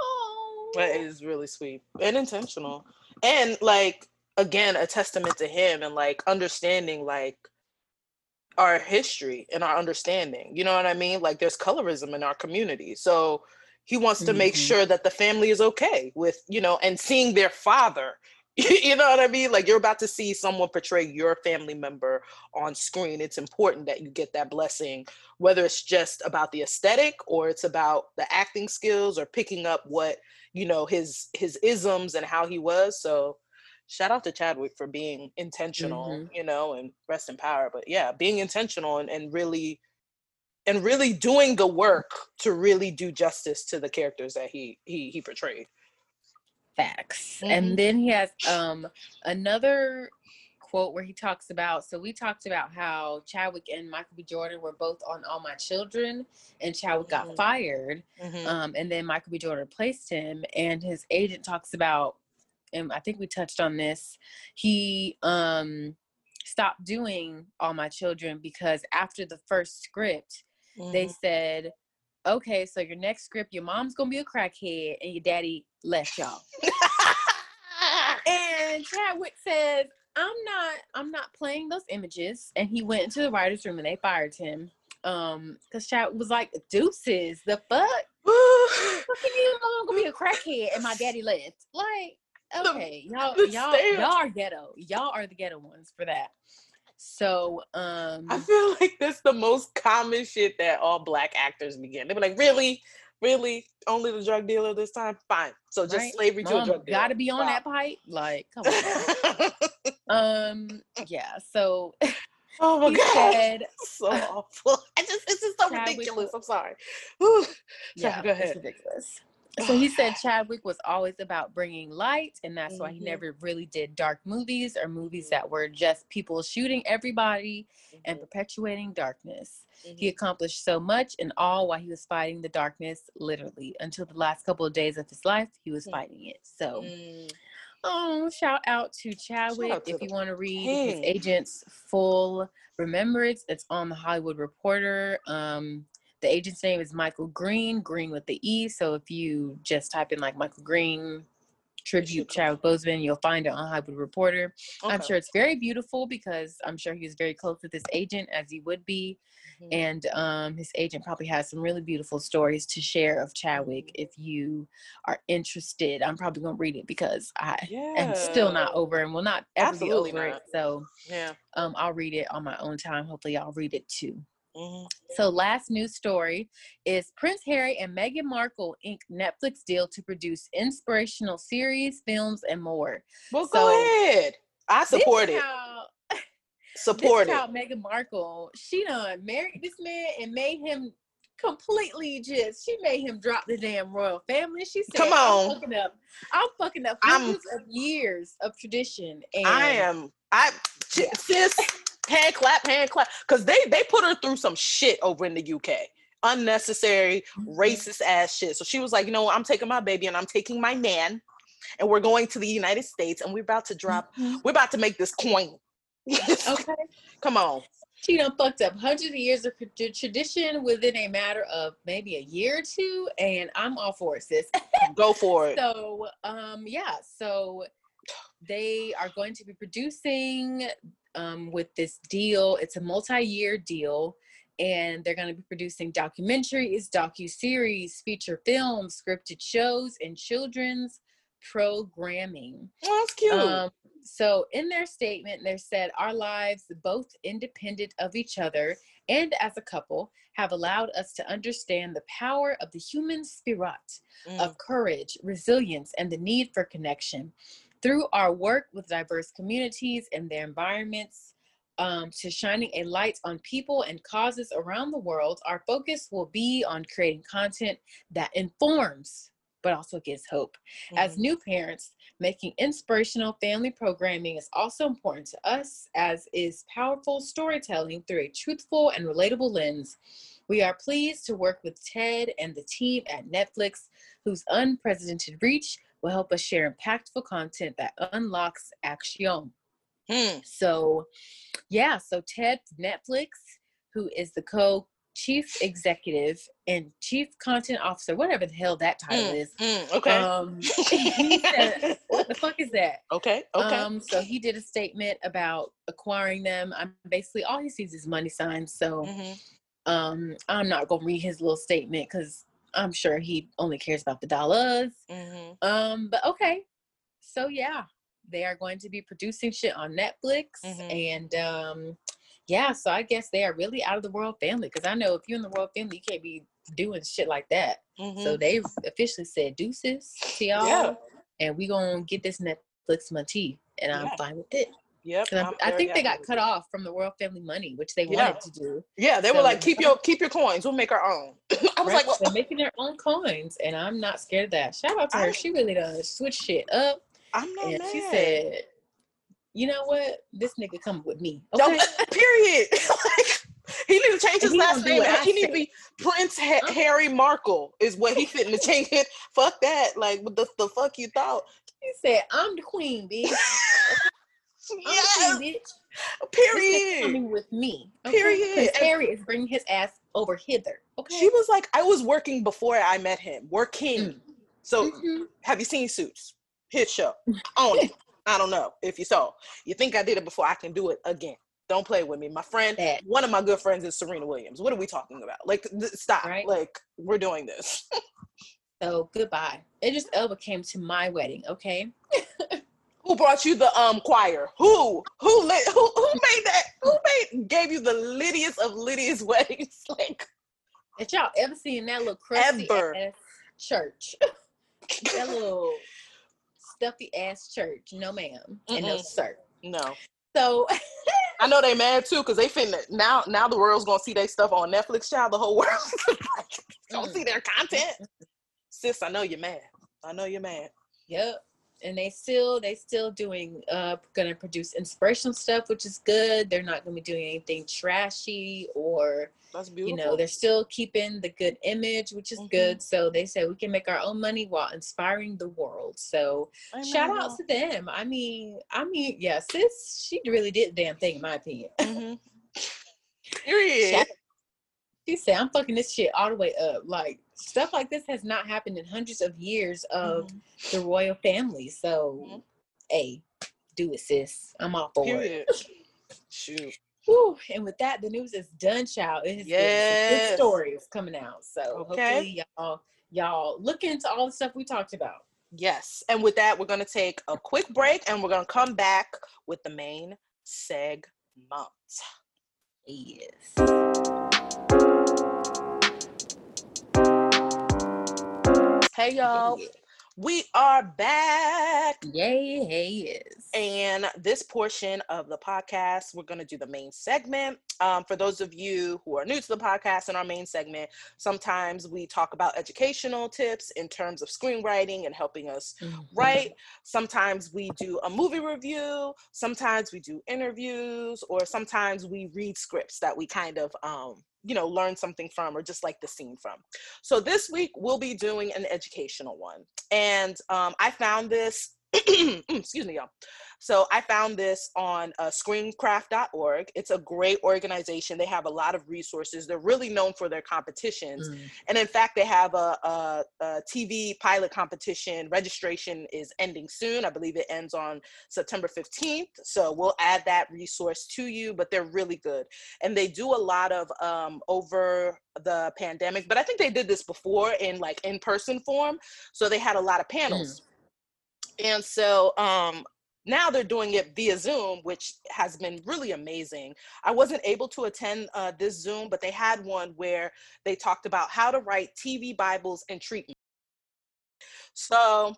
Oh, That is really sweet and intentional. And like again, a testament to him and like understanding like our history and our understanding. You know what I mean? Like there's colorism in our community. So he wants to make Mhm. sure that the family is okay with, you know, and seeing their father. you know what I mean? Like you're about to see someone portray your family member on screen. It's important that you get that blessing, whether it's just about the aesthetic or it's about the acting skills or picking up what, you know, his his isms and how he was. So shout out to Chadwick for being intentional, Mhm. you know, and rest in power. But yeah, being intentional and, and really and really doing the work to really do justice to the characters that he he he portrayed. Facts. Mhm. And then he has um another quote where he talks about so we talked about how Chadwick and Michael B. Jordan were both on All My Children and Chadwick got Mhm. fired. Mhm. Um, and then Michael B. Jordan replaced him, and his agent talks about, and I think we touched on this. He um stopped doing All My Children because after the first script, they Mhm. said, "Okay, so your next script, your mom's gonna be a crackhead, and your daddy left y'all." And Chadwick says, "I'm not, I'm not playing those images." And he went into the writers' room and they fired him. Um, because Chad was like, "Deuces, the fuck." fucking you gonna be a crackhead and my daddy left. Like, The- okay, y'all, the y'all, stairs. y'all are ghetto. Y'all are the ghetto ones for that. So, um, I feel like that's the most common shit that all black actors begin. They be like, really, really, only the drug dealer this time? Fine. So just Right. slavery to a drug dealer. gotta be on Wow. that pipe. Like, come on. um, yeah. So oh my he god, said, so awful. I just, it's just so Chadwick ridiculous. I'm sorry. Whew. Sorry, yeah, go it's ahead. ridiculous. So he said Chadwick was always about bringing light, and that's why he Mhm. never really did dark movies or movies that were just people shooting everybody and Mhm, perpetuating darkness. mhm. He accomplished so much and all while he was fighting the darkness, literally. Until the last couple of days of his life, he was Mm. fighting it. So, oh, shout out to Chadwick. out to if you want to read king. his agent's full remembrance, it's on the Hollywood Reporter. Um, the agent's name is Michael Green, Green with the E. So if you just type in like Michael Green tribute Chadwick Boseman, you'll find it on Hollywood Reporter. I'm sure it's very beautiful because I'm sure he was very close with his agent, as he would be Mhm. and um, his agent probably has some really beautiful stories to share of Chadwick. Mhm. If you are interested, I'm probably gonna read it because I yeah. am still not over and will not ever Absolutely be over not. it. So Yeah. um, I'll read it on my own time. Hopefully, I'll read it too. Mhm. So, last news story is Prince Harry and Meghan Markle ink Netflix deal to produce inspirational series, films, and more. Well, So, go ahead. I support it. How, Support it. how Meghan Markle, she done married this man and made him completely just, she made him drop the damn royal family. She said, Come on, I'm fucking up, I'm fucking up I'm- hundreds of years of tradition. And I am. I Yeah. sis hand clap, hand clap, because they they put her through some shit over in the UK. Unnecessary, Mhm. racist ass shit. So she was like, you know? I'm taking my baby and I'm taking my man, and we're going to the United States and we're about to drop. Mhm. We're about to make this coin. Okay. Come on. She done fucked up hundreds of years of tradition within a matter of maybe a year or two, and I'm all for it, sis. Go for it. so um yeah so they are going to be producing um with this deal it's a multi-year deal and they're going to be producing documentaries docu-series feature films scripted shows and children's programming Oh, that's cute. um, so in their statement, they said our lives, both independent of each other and as a couple, have allowed us to understand the power of the human spirit Mm. of courage, resilience, and the need for connection. Through our work with diverse communities and their environments, um, to shining a light on people and causes around the world, our focus will be on creating content that informs but also gives hope. As Mhm. new parents, making inspirational family programming is also important to us, as is powerful storytelling through a truthful and relatable lens. We are pleased to work with Ted and the team at Netflix, whose unprecedented reach, will help us share impactful content that unlocks action. Hmm. So, yeah, so Ted Netflix, who is the co chief executive and chief content officer, whatever the hell that title Mm, is. mm, okay. Um, said, what the fuck is that? okay. Okay. Um, so he did a statement about acquiring them. I'm basically all he sees is money signs. So Mhm. um, I'm not gonna read his little statement because I'm sure he only cares about the dollars. Mhm. Um, but okay. So yeah, they are going to be producing shit on Netflix Mhm. and um yeah, so I guess they are really out of the royal family because I know if you're in the royal family, you can't be doing shit like that. Mhm. So they've officially said deuces to y'all, Yeah. and we gonna get this Netflix money, and I'm fine with it. Yep. I'm I think they got cut off from the royal family money, which they Yeah. wanted to do. Yeah, they were like, keep your keep your coins. We'll make our own. I was Right? like, well, they're making their own coins, and I'm not scared of that. Shout out to I- her; she really does switch shit up. I'm not and mad. she said, "You know what? This nigga come with me." No, Okay. period. like, he need to change his last name. He need to be Prince ha- Uh. Harry Markle is what he fitting to change it. Fuck that. Like what the, the fuck you thought? He said, "I'm the queen, bitch. Yes, bitch. Period. coming with me." Period. Prince Harry is bringing his ass over hither. Okay. She was like, I was working before I met him. Working. Mm. So Mhm. have you seen Suits? Hit show. On it. I don't know if you saw. You think I did it before? I can do it again. Don't play with me. My friend, That. one of my good friends is Serena Williams. What are we talking about? Like, th- stop. Right. Like, we're doing this. So goodbye. Idris Elba came to my wedding. Okay. Who brought you the um choir? Who? Who lit? Who? Who made that? Who made? Gave you the littiest of littiest weddings? Like, If y'all ever seen that little crusty Ever. ass church, that little stuffy ass church, no ma'am and no sir. no. So I know they mad too because they finna now. Now the world's gonna see their stuff on Netflix. Child, the whole world gonna see their content. Sis, I know you're mad. I know you're mad. Yep. And they still they still doing uh gonna produce inspirational stuff, which is good. They're not gonna be doing anything trashy or That's you know, they're still keeping the good image, which is Mhm. good. So they said we can make our own money while inspiring the world. So shout out to them. I mean, I mean, yeah, sis, she really did the damn thing in my opinion. hmm Period. She said, I'm fucking this shit all the way up. Like stuff like this has not happened in hundreds of years of Mhm. the royal family. So, Mhm. hey, do it, sis. I'm all for it. Shoot. Whew. And with that, the news is done, child. It has Yes. good stories coming out. So Okay. hopefully y'all y'all look into all the stuff we talked about. Yes. And with that, we're gonna take a quick break and we're gonna come back with the main segment. Yes. Hey y'all, we are back. Yay, hey, yes. And this portion of the podcast, we're going to do the main segment. Um, for those of you who are new to the podcast in our main segment, sometimes we talk about educational tips in terms of screenwriting and helping us Mhm. write. Sometimes we do a movie review. Sometimes we do interviews, or sometimes we read scripts that we kind of, um, you know, learn something from or just like the scene from. So this week we'll be doing an educational one. And um, I found this, excuse me, y'all. So I found this on uh, screencraft.org. It's a great organization. They have a lot of resources. They're really known for their competitions. Mm. And in fact, they have a, a, a TV pilot competition. Registration is ending soon. I believe it ends on September 15th. So we'll add that resource to you, but they're really good. And they do a lot of um, over the pandemic, but I think they did this before in like in person form. So they had a lot of panels. And so um, now they're doing it via Zoom, which has been really amazing. I wasn't able to attend uh, this Zoom, but they had one where they talked about how to write TV Bibles and treatment. So,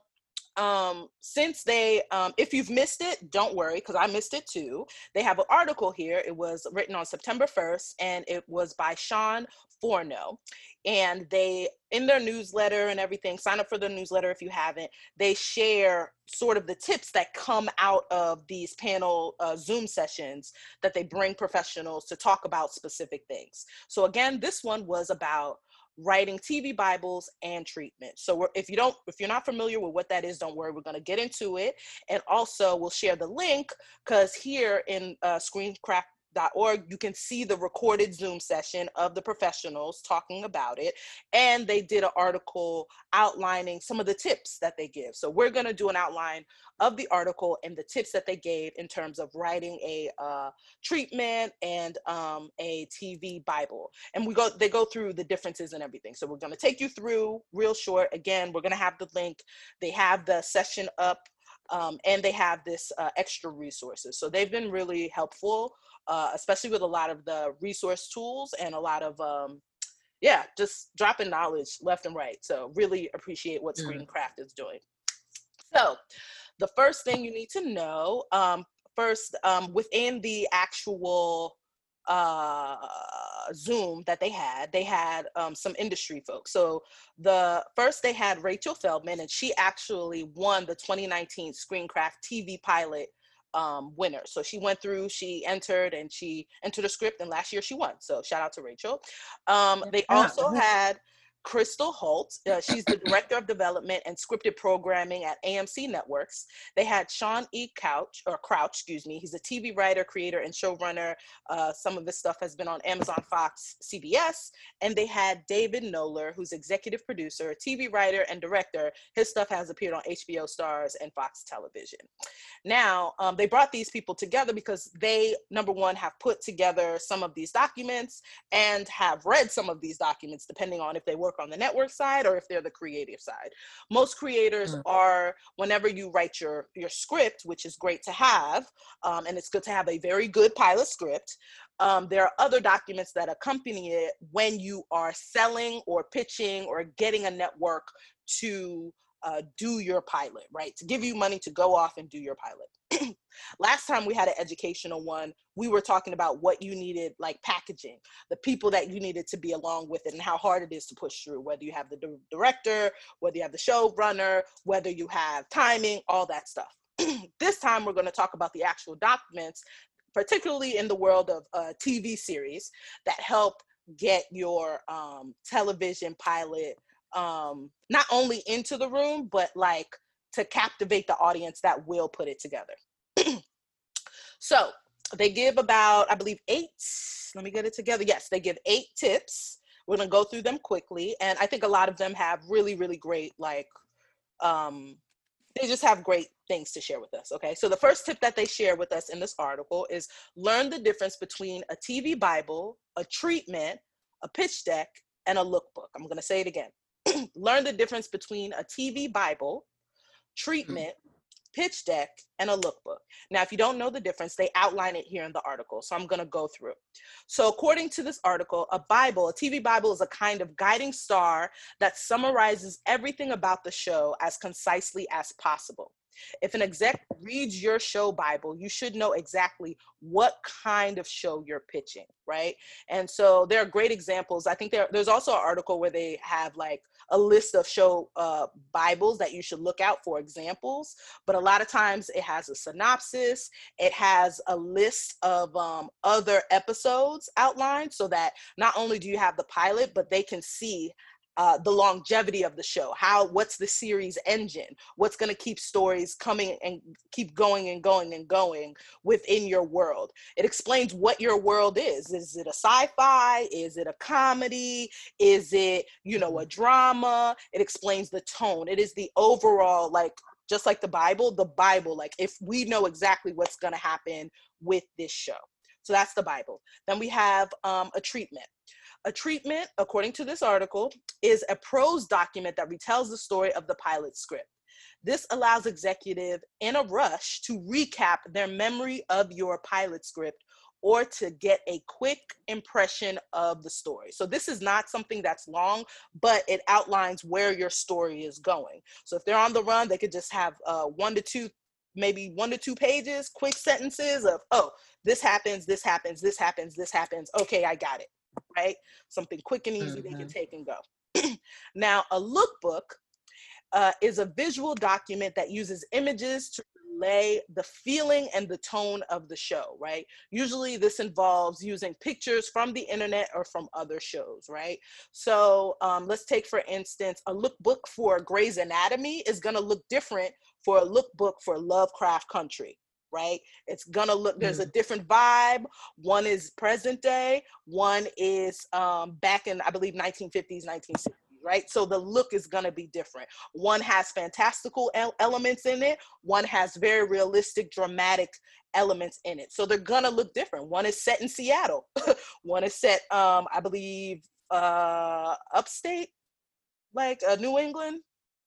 um, since they, um, if you've missed it, don't worry, because I missed it too. They have an article here. It was written on September 1st, and it was by Sean Forno. And they, in their newsletter and everything, sign up for the newsletter if you haven't. They share sort of the tips that come out of these panel uh, Zoom sessions that they bring professionals to talk about specific things. So, again, this one was about writing TV Bibles and treatment. So if you don't, if you're not familiar with what that is, don't worry. We're going to get into it, and also we'll share the link because here in uh, Screencraft org. You can see the recorded zoom session of the professionals talking about it and they did an article outlining some of the tips that they give. So we're going to do an outline of the article and the tips that they gave in terms of writing a uh, treatment and um, a tv bible. And we go they go through the differences and everything. So we're going to take you through real short. Again we're going to have the link. They have the session up um, and they have this uh, extra resources. So they've been really helpful, uh, especially with a lot of the resource tools and a lot of, um, yeah, just dropping knowledge left and right. So really appreciate what mm. Screencraft is doing. So the first thing you need to know, um, first um, within the actual uh, Zoom that they had, they had um, some industry folks. So the first they had Rachel Feldman, and she actually won the 2019 Screencraft TV pilot um, winner. So she went through, she entered, and she entered a script, and last year she won. So shout out to Rachel. Um, they also had Crystal Holt. Uh, she's the director of development and scripted programming at AMC Networks. They had Sean E. Couch or Crouch, excuse me. He's a TV writer, creator, and showrunner. Uh, some of his stuff has been on Amazon, Fox, CBS. And they had David Noller, who's executive producer, TV writer, and director. His stuff has appeared on HBO Starz and Fox Television. Now, um, they brought these people together because they, number one, have put together some of these documents and have read some of these documents, depending on if they work on the network side or if they're the creative side. Most creators mm. are, whenever you write your, your script, which is great to have, um, and it's good to have a very good pilot script, um, there are other documents that accompany it when you are selling or pitching or getting a network to uh, do your pilot, right? To give you money to go off and do your pilot. Last time we had an educational one, we were talking about what you needed, like packaging, the people that you needed to be along with it, and how hard it is to push through, whether you have the director, whether you have the showrunner, whether you have timing, all that stuff. this time we're going to talk about the actual documents, particularly in the world of uh, TV series that help get your um, television pilot um not only into the room but like to captivate the audience that will put it together. So they give about i believe eight let me get it together. Yes they give eight tips. We're to go through them quickly and i think a lot of them have really really great like um they just have great things to share with us okay? So the first tip that they share with us in this article is learn the difference between a tv bible a treatment a pitch deck and a lookbook. I'm going to say it again. Learn the difference between a TV Bible, treatment, mm-hmm. pitch deck, and a lookbook. Now, if you don't know the difference, they outline it here in the article. So I'm going to go through. So, according to this article, a Bible, a TV Bible, is a kind of guiding star that summarizes everything about the show as concisely as possible. If an exec reads your show Bible, you should know exactly what kind of show you're pitching, right? And so there are great examples. I think there, there's also an article where they have like a list of show uh, Bibles that you should look out for examples. But a lot of times it has a synopsis, it has a list of um, other episodes outlined so that not only do you have the pilot, but they can see uh, the longevity of the show? How what's the series engine? What's going to keep stories coming and keep going and going and going within your world? It explains what your world is. Is it a sci-fi? Is it a comedy? Is it you know a mm-hmm. drama? It explains the tone. It is the overall like just like the bible the bible like if we know exactly what's going to happen with this show. So that's the bible. Then we have um, a treatment a treatment, according to this article, is a prose document that retells the story of the pilot script. This allows executive in a rush to recap their memory of your pilot script or to get a quick impression of the story. So this is not something that's long, but it outlines where your story is going. So if they're on the run, they could just have uh, one to two, maybe one to two pages, quick sentences of, oh, this happens, this happens, this happens, this happens. Okay, I got it right? Something quick and easy mm-hmm. they can mm-hmm. take and go. now, a lookbook uh, is a visual document that uses images to relay the feeling and the tone of the show, right? Usually this involves using pictures from the internet or from other shows, right? So um, let's take, for instance, a lookbook for Grey's Anatomy is gonna look different for a lookbook for Lovecraft Country, right? It's gonna look, there's a different vibe. One is present day, one is um, back in, I believe, 1950s, 1960s right? So the look is to be different. One has fantastical elements in it, one has very realistic, dramatic elements in it. So they're to look different. One is set in Seattle, one is set, um, I believe, uh, upstate, like uh, New England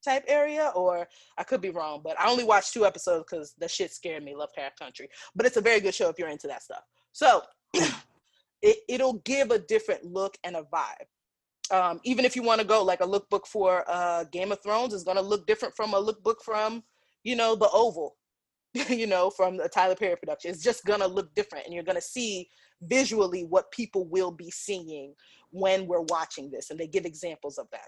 type area, or I could be wrong, but I only watched two episodes because the shit scared me, Lovecraft Country. But it's a very good show if you're into that stuff. So it, it'll give a different look and a vibe um, even if you want to go like a lookbook for uh, Game of Thrones is going to look different from a lookbook from, you know, The Oval, you know, from the Tyler Perry production. It's just going to look different, and you're going to see visually what people will be seeing when we're watching this, and they give examples of that.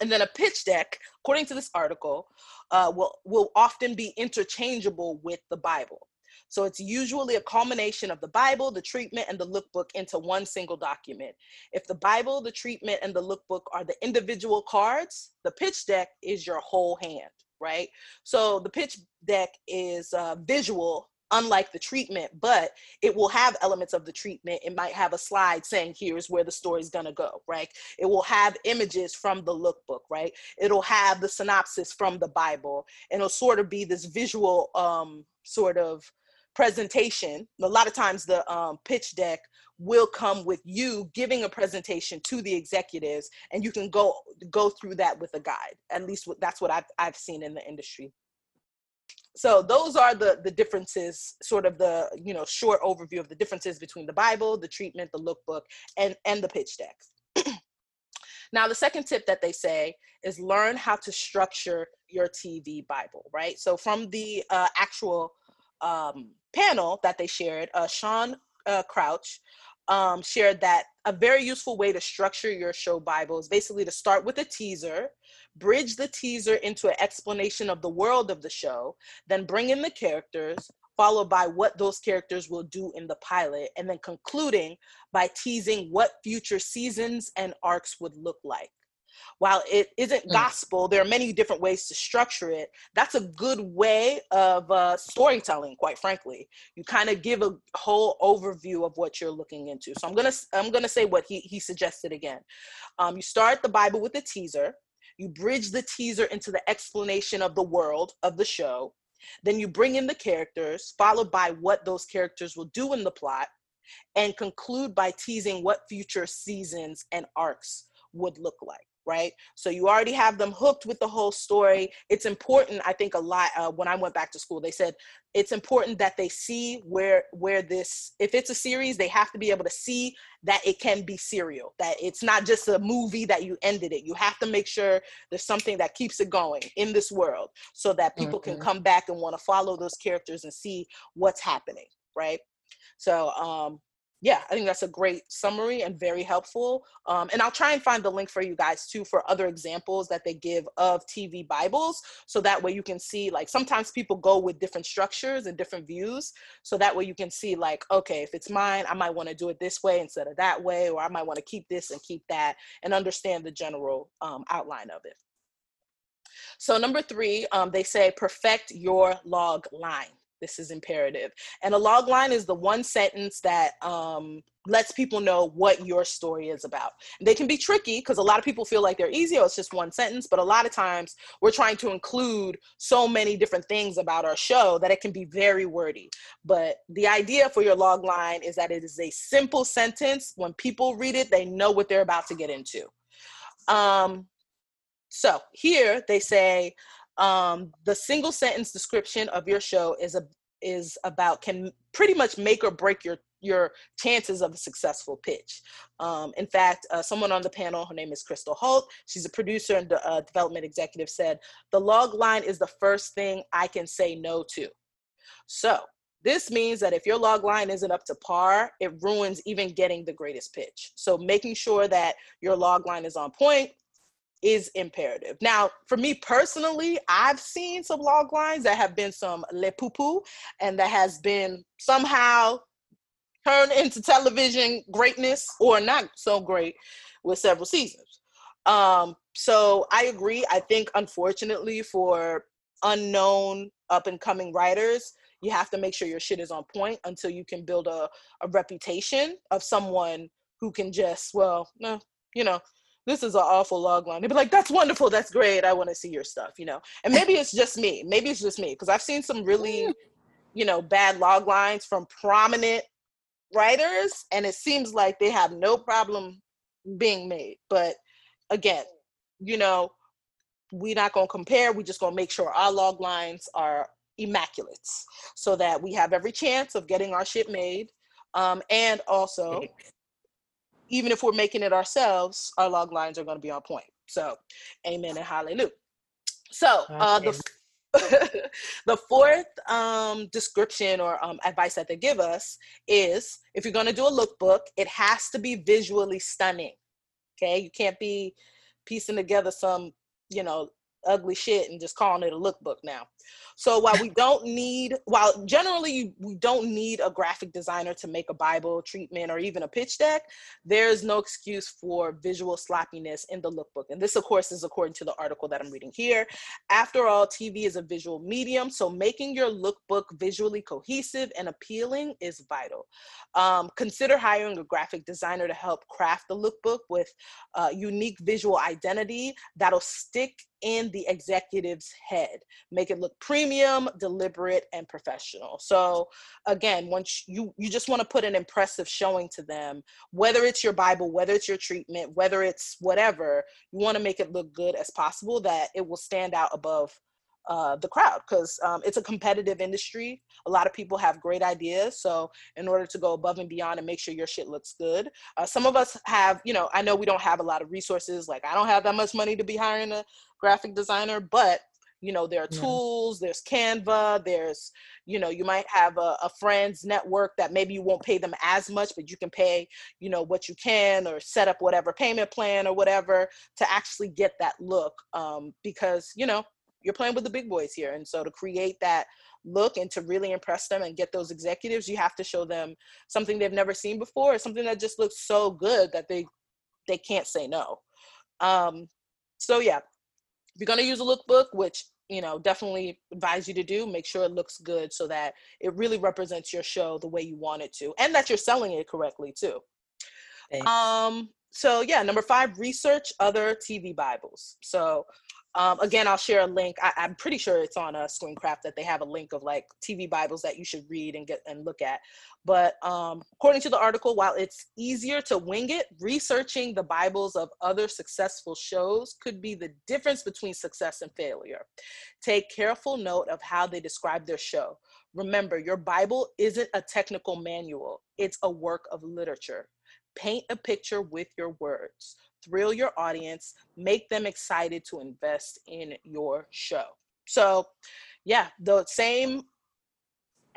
And then a pitch deck, according to this article, uh, will will often be interchangeable with the Bible. So it's usually a culmination of the Bible, the treatment, and the lookbook into one single document. If the Bible, the treatment, and the lookbook are the individual cards, the pitch deck is your whole hand, right? So the pitch deck is uh, visual unlike the treatment, but it will have elements of the treatment. It might have a slide saying, here's where the story's gonna go, right? It will have images from the lookbook, right? It'll have the synopsis from the Bible, and it'll sort of be this visual um, sort of presentation a lot of times the um, pitch deck will come with you giving a presentation to the executives and you can go go through that with a guide at least that's what I've, I've seen in the industry so those are the the differences sort of the you know short overview of the differences between the bible the treatment the lookbook and and the pitch decks. Now the second tip that they say is learn how to structure your tv bible right? So from the uh, actual um, panel that they shared, uh, Sean uh, Crouch um, shared that a very useful way to structure your show Bible is basically to start with a teaser, bridge the teaser into an explanation of the world of the show, then bring in the characters, followed by what those characters will do in the pilot, and then concluding by teasing what future seasons and arcs would look like. While it isn't mm. gospel there are many different ways to structure it. That's a good way of uh, storytelling quite frankly. You kind of give a whole overview of what you're looking into. So i'm gonna i'm gonna say what he, he suggested again. Um, you start the bible with a teaser you bridge the teaser into the explanation of the world of the show. Then you bring in the characters followed by what those characters will do in the plot and conclude by teasing what future seasons and arcs would look like right? So you already have them hooked with the whole story. It's important, I think, a lot. Uh, when I went back to school, they said it's important that they see where where this. If it's a series, they have to be able to see that it can be serial. That it's not just a movie that you ended it. You have to make sure there's something that keeps it going in this world, so that people mm-hmm. can come back and want to follow those characters and see what's happening, right? So um, yeah, I think that's a great summary and very helpful. Um, and I'll try and find the link for you guys too for other examples that they give of TV Bibles. So that way you can see, like, sometimes people go with different structures and different views. So that way you can see, like, okay, if it's mine, I might want to do it this way instead of that way, or I might want to keep this and keep that and understand the general um, outline of it. So, number three, um, they say perfect your log line. This is imperative. And a log line is the one sentence that um, lets people know what your story is about. And they can be tricky because a lot of people feel like they're easy or it's just one sentence, but a lot of times we're trying to include so many different things about our show that it can be very wordy. But the idea for your log line is that it is a simple sentence. When people read it, they know what they're about to get into. Um, so here they say, um, the single sentence description of your show is a is about can pretty much make or break your your chances of a successful pitch. Um, in fact, uh, someone on the panel, her name is Crystal Holt, she's a producer and uh, development executive, said, The log line is the first thing I can say no to. So, this means that if your log line isn't up to par, it ruins even getting the greatest pitch. So, making sure that your log line is on point is imperative. Now, for me personally, I've seen some log lines that have been some le poo and that has been somehow turned into television greatness or not so great with several seasons. Um, so I agree. I think, unfortunately, for unknown up and coming writers, you have to make sure your shit is on point until you can build a, a reputation of someone who can just, well, no, you know, this is an awful log line. They'd be like, that's wonderful, that's great. I want to see your stuff, you know. And maybe it's just me. Maybe it's just me. Because I've seen some really, you know, bad log lines from prominent writers, and it seems like they have no problem being made. But again, you know, we're not gonna compare, We're just gonna make sure our log lines are immaculate so that we have every chance of getting our shit made. Um, and also even if we're making it ourselves, our log lines are going to be on point. So, amen and hallelujah. So, uh, the the fourth um, description or um, advice that they give us is if you're going to do a lookbook, it has to be visually stunning. Okay, you can't be piecing together some, you know, ugly shit and just calling it a lookbook now. So while we don't need, while generally we don't need a graphic designer to make a Bible treatment or even a pitch deck, there's no excuse for visual sloppiness in the lookbook. And this, of course, is according to the article that I'm reading here. After all, TV is a visual medium, so making your lookbook visually cohesive and appealing is vital. Um, consider hiring a graphic designer to help craft the lookbook with uh, unique visual identity that'll stick in the executive's head. Make it look premium, deliberate, and professional. So again, once you you just want to put an impressive showing to them, whether it's your Bible, whether it's your treatment, whether it's whatever, you want to make it look good as possible that it will stand out above uh, the crowd because um, it's a competitive industry. A lot of people have great ideas. So, in order to go above and beyond and make sure your shit looks good, uh, some of us have, you know, I know we don't have a lot of resources. Like, I don't have that much money to be hiring a graphic designer, but you know there are tools there's canva there's you know you might have a, a, friend's network that maybe you won't pay them as much but you can pay you know what you can or set up whatever payment plan or whatever to actually get that look um, because you know you're playing with the big boys here. And so to create that look and to really impress them and get those executives you have to show them something they've never seen before something that just looks so good that they they can't say no. Um so yeah you're going to use a lookbook which you know definitely advise you to do make sure it looks good so that it really represents your show the way you want it to and that you're selling it correctly too Thanks. um so yeah number five research other tv bibles so um, again, I'll share a link. I, am pretty sure it's on a uh, Screencraft that they have a link of like TV Bibles that you should read and get and look at. But um, according to the article, while it's easier to wing it, researching the Bibles of other successful shows could be the difference between success and failure. Take careful note of how they describe their show. Remember, your Bible isn't a technical manual; it's a work of literature. Paint a picture with your words thrill your audience, make them excited to invest in your show. So, yeah, the same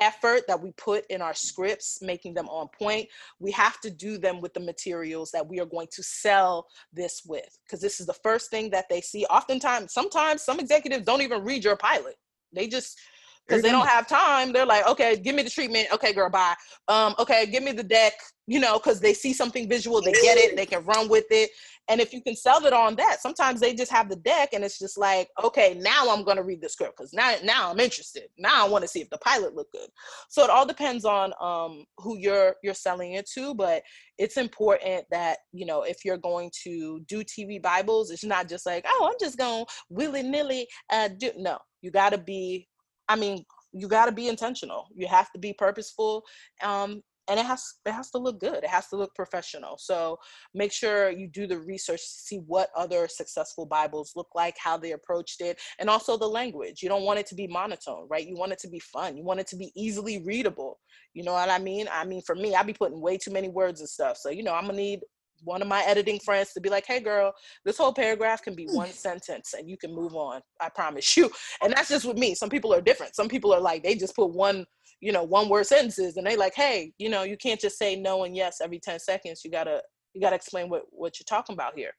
effort that we put in our scripts, making them on point, we have to do them with the materials that we are going to sell this with. Because this is the first thing that they see. Oftentimes, sometimes some executives don't even read your pilot. They just because they don't have time. They're like, okay, give me the treatment. Okay, girl, bye. Um, okay, give me the deck. You know, because they see something visual, they get it, they can run with it. And if you can sell it on that, sometimes they just have the deck, and it's just like, okay, now I'm gonna read the script because now, now I'm interested. Now I want to see if the pilot looked good. So it all depends on um, who you're you're selling it to, but it's important that you know if you're going to do TV Bibles, it's not just like, oh, I'm just going willy nilly uh, do. No, you got to be I mean, you got to be intentional. You have to be purposeful. Um, and it has it has to look good. It has to look professional. So make sure you do the research to see what other successful Bibles look like, how they approached it, and also the language. You don't want it to be monotone, right? You want it to be fun. You want it to be easily readable. You know what I mean? I mean, for me, i'd be putting way too many words and stuff. So you know, I'm gonna need one of my editing friends to be like, hey girl, this whole paragraph can be one sentence and you can move on. I promise you. And that's just with me. Some people are different. Some people are like, they just put one, you know, one word sentences and they like, hey, you know, you can't just say no and yes every 10 seconds. You gotta you got to explain what what you're talking about here.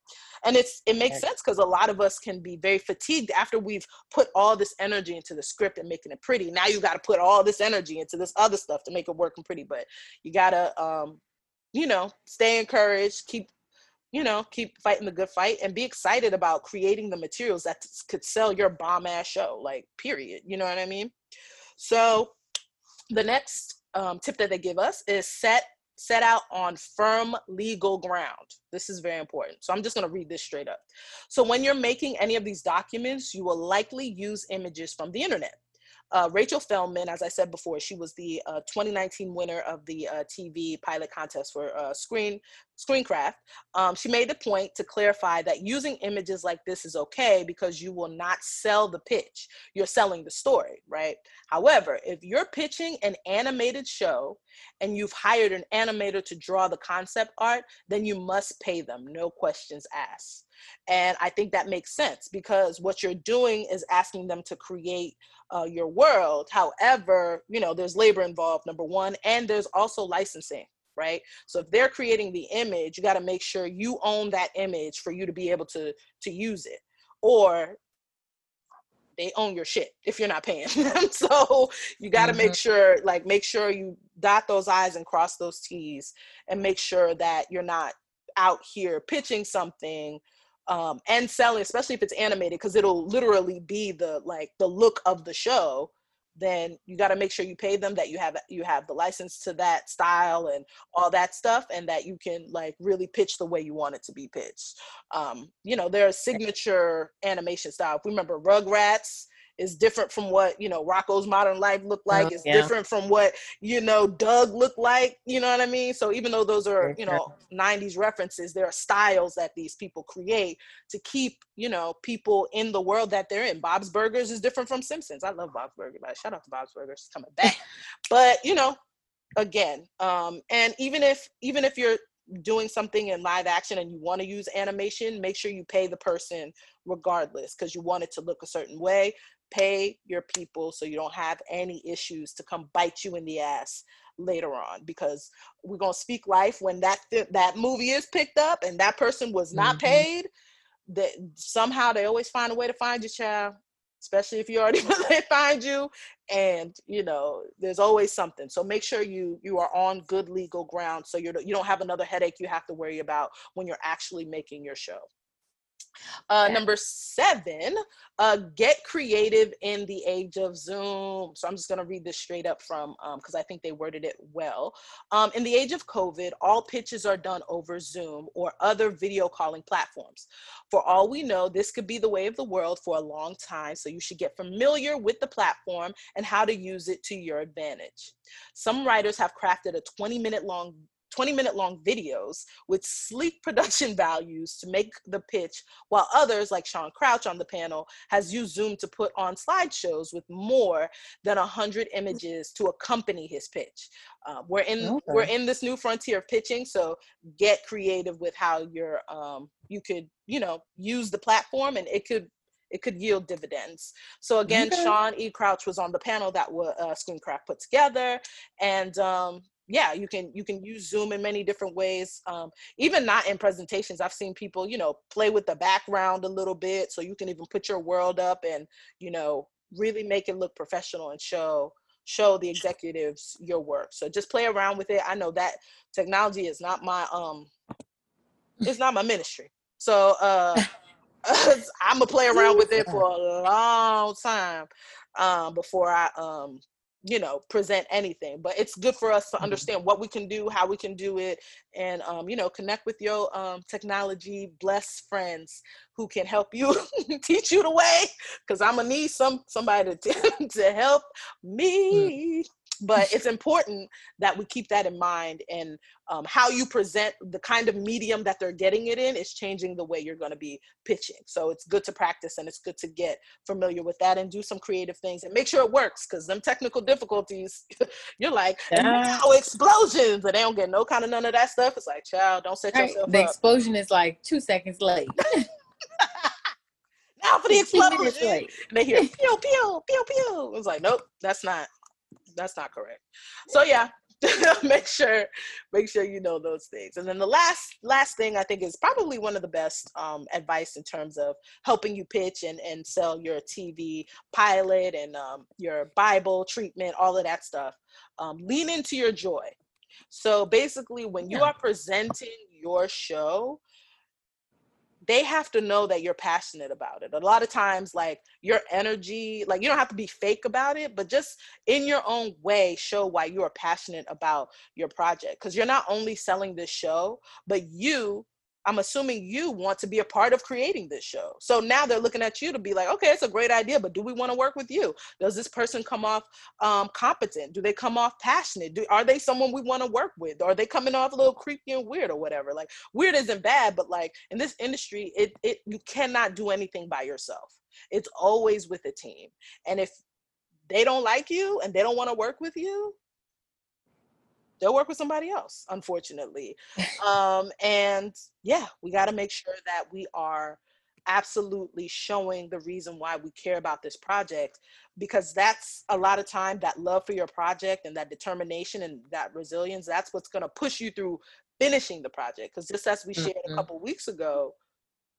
And it's it makes sense because a lot of us can be very fatigued after we've put all this energy into the script and making it pretty. Now you got to put all this energy into this other stuff to make it work and pretty but you got to um you know stay encouraged keep you know keep fighting the good fight and be excited about creating the materials that could sell your bomb ass show like period. You know what i mean? So the next um, tip that they give us is set set out on firm legal ground. This is very important. So I'm just going to read this straight up. So when you're making any of these documents, you will likely use images from the internet. Uh, Rachel Feldman, as I said before, she was the uh, 2019 winner of the uh, TV pilot contest for uh, Screen Screencraft. Um, she made the point to clarify that using images like this is okay because you will not sell the pitch. You're selling the story, right? However, if you're pitching an animated show and you've hired an animator to draw the concept art, then you must pay them, no questions asked. And I think that makes sense because what you're doing is asking them to create uh, your world. However, you know, there's labor involved, number one, and there's also licensing right so if they're creating the image you got to make sure you own that image for you to be able to to use it or they own your shit if you're not paying them so you got to mm-hmm. make sure like make sure you dot those i's and cross those t's and make sure that you're not out here pitching something um, and selling, especially if it's animated, because it'll literally be the like the look of the show. Then you got to make sure you pay them that you have you have the license to that style and all that stuff, and that you can like really pitch the way you want it to be pitched. Um, you know, there are signature animation style. If we remember Rugrats, is different from what you know Rocko's Modern Life looked like. Oh, it's yeah. different from what you know Doug looked like. You know what I mean? So even though those are you know '90s references, there are styles that these people create to keep you know people in the world that they're in. Bob's Burgers is different from Simpsons. I love Bob's Burgers. Like, shout out to Bob's Burgers coming back. but you know, again, um, and even if even if you're doing something in live action and you want to use animation, make sure you pay the person regardless because you want it to look a certain way pay your people so you don't have any issues to come bite you in the ass later on because we're going to speak life when that th- that movie is picked up and that person was not mm-hmm. paid that somehow they always find a way to find your child especially if you already they find you and you know there's always something. So make sure you you are on good legal ground so you're you don't have another headache you have to worry about when you're actually making your show uh, yeah. Number seven, uh, get creative in the age of Zoom. So I'm just going to read this straight up from because um, I think they worded it well. Um, in the age of COVID, all pitches are done over Zoom or other video calling platforms. For all we know, this could be the way of the world for a long time. So you should get familiar with the platform and how to use it to your advantage. Some writers have crafted a 20 minute long 20 minute long videos with sleek production values to make the pitch, while others, like Sean Crouch on the panel, has used Zoom to put on slideshows with more than 100 images to accompany his pitch. Uh, we're in okay. we're in this new frontier of pitching, so get creative with how you're um, you could you know use the platform, and it could it could yield dividends. So again, okay. Sean E. Crouch was on the panel that uh, Screencraft put together, and um, yeah you can you can use zoom in many different ways um, even not in presentations. I've seen people you know play with the background a little bit so you can even put your world up and you know really make it look professional and show show the executives your work. So just play around with it. I know that technology is not my um it's not my ministry. So uh i'm gonna play around with it for a long time um before i um you know present anything but it's good for us to mm-hmm. understand what we can do how we can do it and um, you know connect with your um, technology blessed friends who can help you teach you the way because i'm gonna need some somebody to, to help mm. me but it's important that we keep that in mind and um, how you present the kind of medium that they're getting it in is changing the way you're going to be pitching so it's good to practice and it's good to get familiar with that and do some creative things and make sure it works because them technical difficulties you're like yeah. now explosions and they don't get no kind of none of that stuff it's like child don't set right. yourself the up. explosion is like two seconds late now for the explosion and they hear pew pew pew pew it's like nope that's not that's not correct. So yeah, make sure make sure you know those things. And then the last last thing i think is probably one of the best um, advice in terms of helping you pitch and and sell your tv pilot and um, your bible treatment all of that stuff um, lean into your joy. So basically when you are presenting your show they have to know that you're passionate about it. A lot of times, like your energy, like you don't have to be fake about it, but just in your own way, show why you are passionate about your project. Because you're not only selling this show, but you I'm assuming you want to be a part of creating this show. So now they're looking at you to be like, okay, it's a great idea, but do we want to work with you? Does this person come off um, competent? Do they come off passionate? Do, are they someone we want to work with? Are they coming off a little creepy and weird or whatever? Like weird isn't bad, but like in this industry, it it you cannot do anything by yourself. It's always with a team. And if they don't like you and they don't want to work with you, they'll work with somebody else unfortunately um, and yeah we got to make sure that we are absolutely showing the reason why we care about this project because that's a lot of time that love for your project and that determination and that resilience that's what's going to push you through finishing the project because just as we shared mm-hmm. a couple weeks ago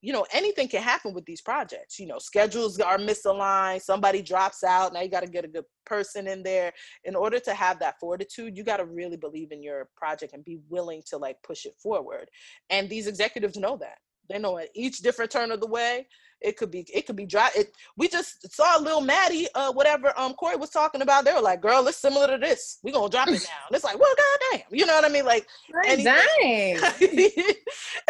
you know anything can happen with these projects you know schedules are misaligned somebody drops out now you got to get a good person in there. In order to have that fortitude you got to really believe in your project and be willing to like push it forward and these executives know that they know at each different turn of the way it could be it could be dry it we just saw little maddie uh whatever um corey was talking about they were like girl it's similar to this we gonna drop it now and it's like well goddamn you know what i mean like anything,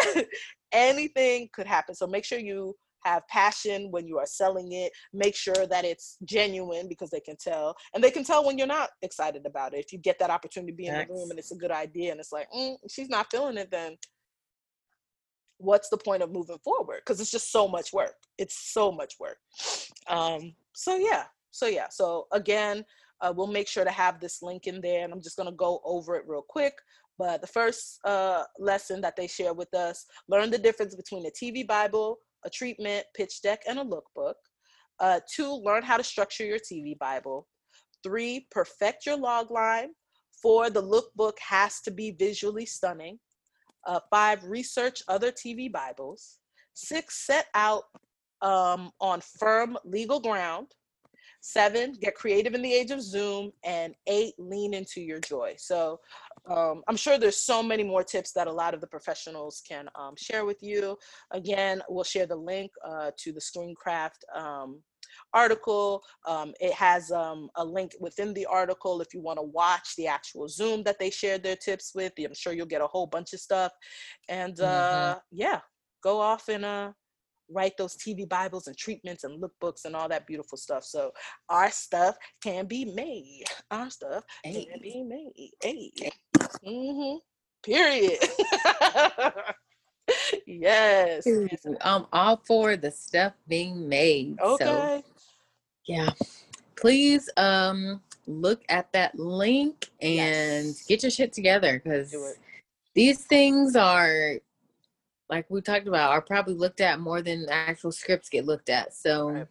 anything could happen. So make sure you have passion when you are selling it. Make sure that it's genuine because they can tell. And they can tell when you're not excited about it. If you get that opportunity to be in the room and it's a good idea and it's like, mm, she's not feeling it, then what's the point of moving forward? Because it's just so much work. It's so much work. Um, so yeah. So yeah. So again, uh, we'll make sure to have this link in there and I'm just going to go over it real quick. But the first uh, lesson that they share with us learn the difference between a TV Bible, a treatment, pitch deck, and a lookbook. Uh, two, learn how to structure your TV Bible. Three, perfect your log line. Four, the lookbook has to be visually stunning. Uh, five, research other TV Bibles. Six, set out um, on firm legal ground. Seven, get creative in the age of Zoom. And eight, lean into your joy. So um, I'm sure there's so many more tips that a lot of the professionals can um, share with you. Again, we'll share the link uh, to the Screencraft um, article. Um, it has um, a link within the article if you want to watch the actual Zoom that they shared their tips with. I'm sure you'll get a whole bunch of stuff. And uh, mm-hmm. yeah, go off and uh, write those TV Bibles and treatments and lookbooks and all that beautiful stuff. So our stuff can be made. Our stuff hey. can be made. Hey. Mm-hmm. Period. yes. I'm all for the stuff being made. Okay. So, yeah. Please um look at that link and yes. get your shit together because these things are like we talked about, are probably looked at more than actual scripts get looked at. So right.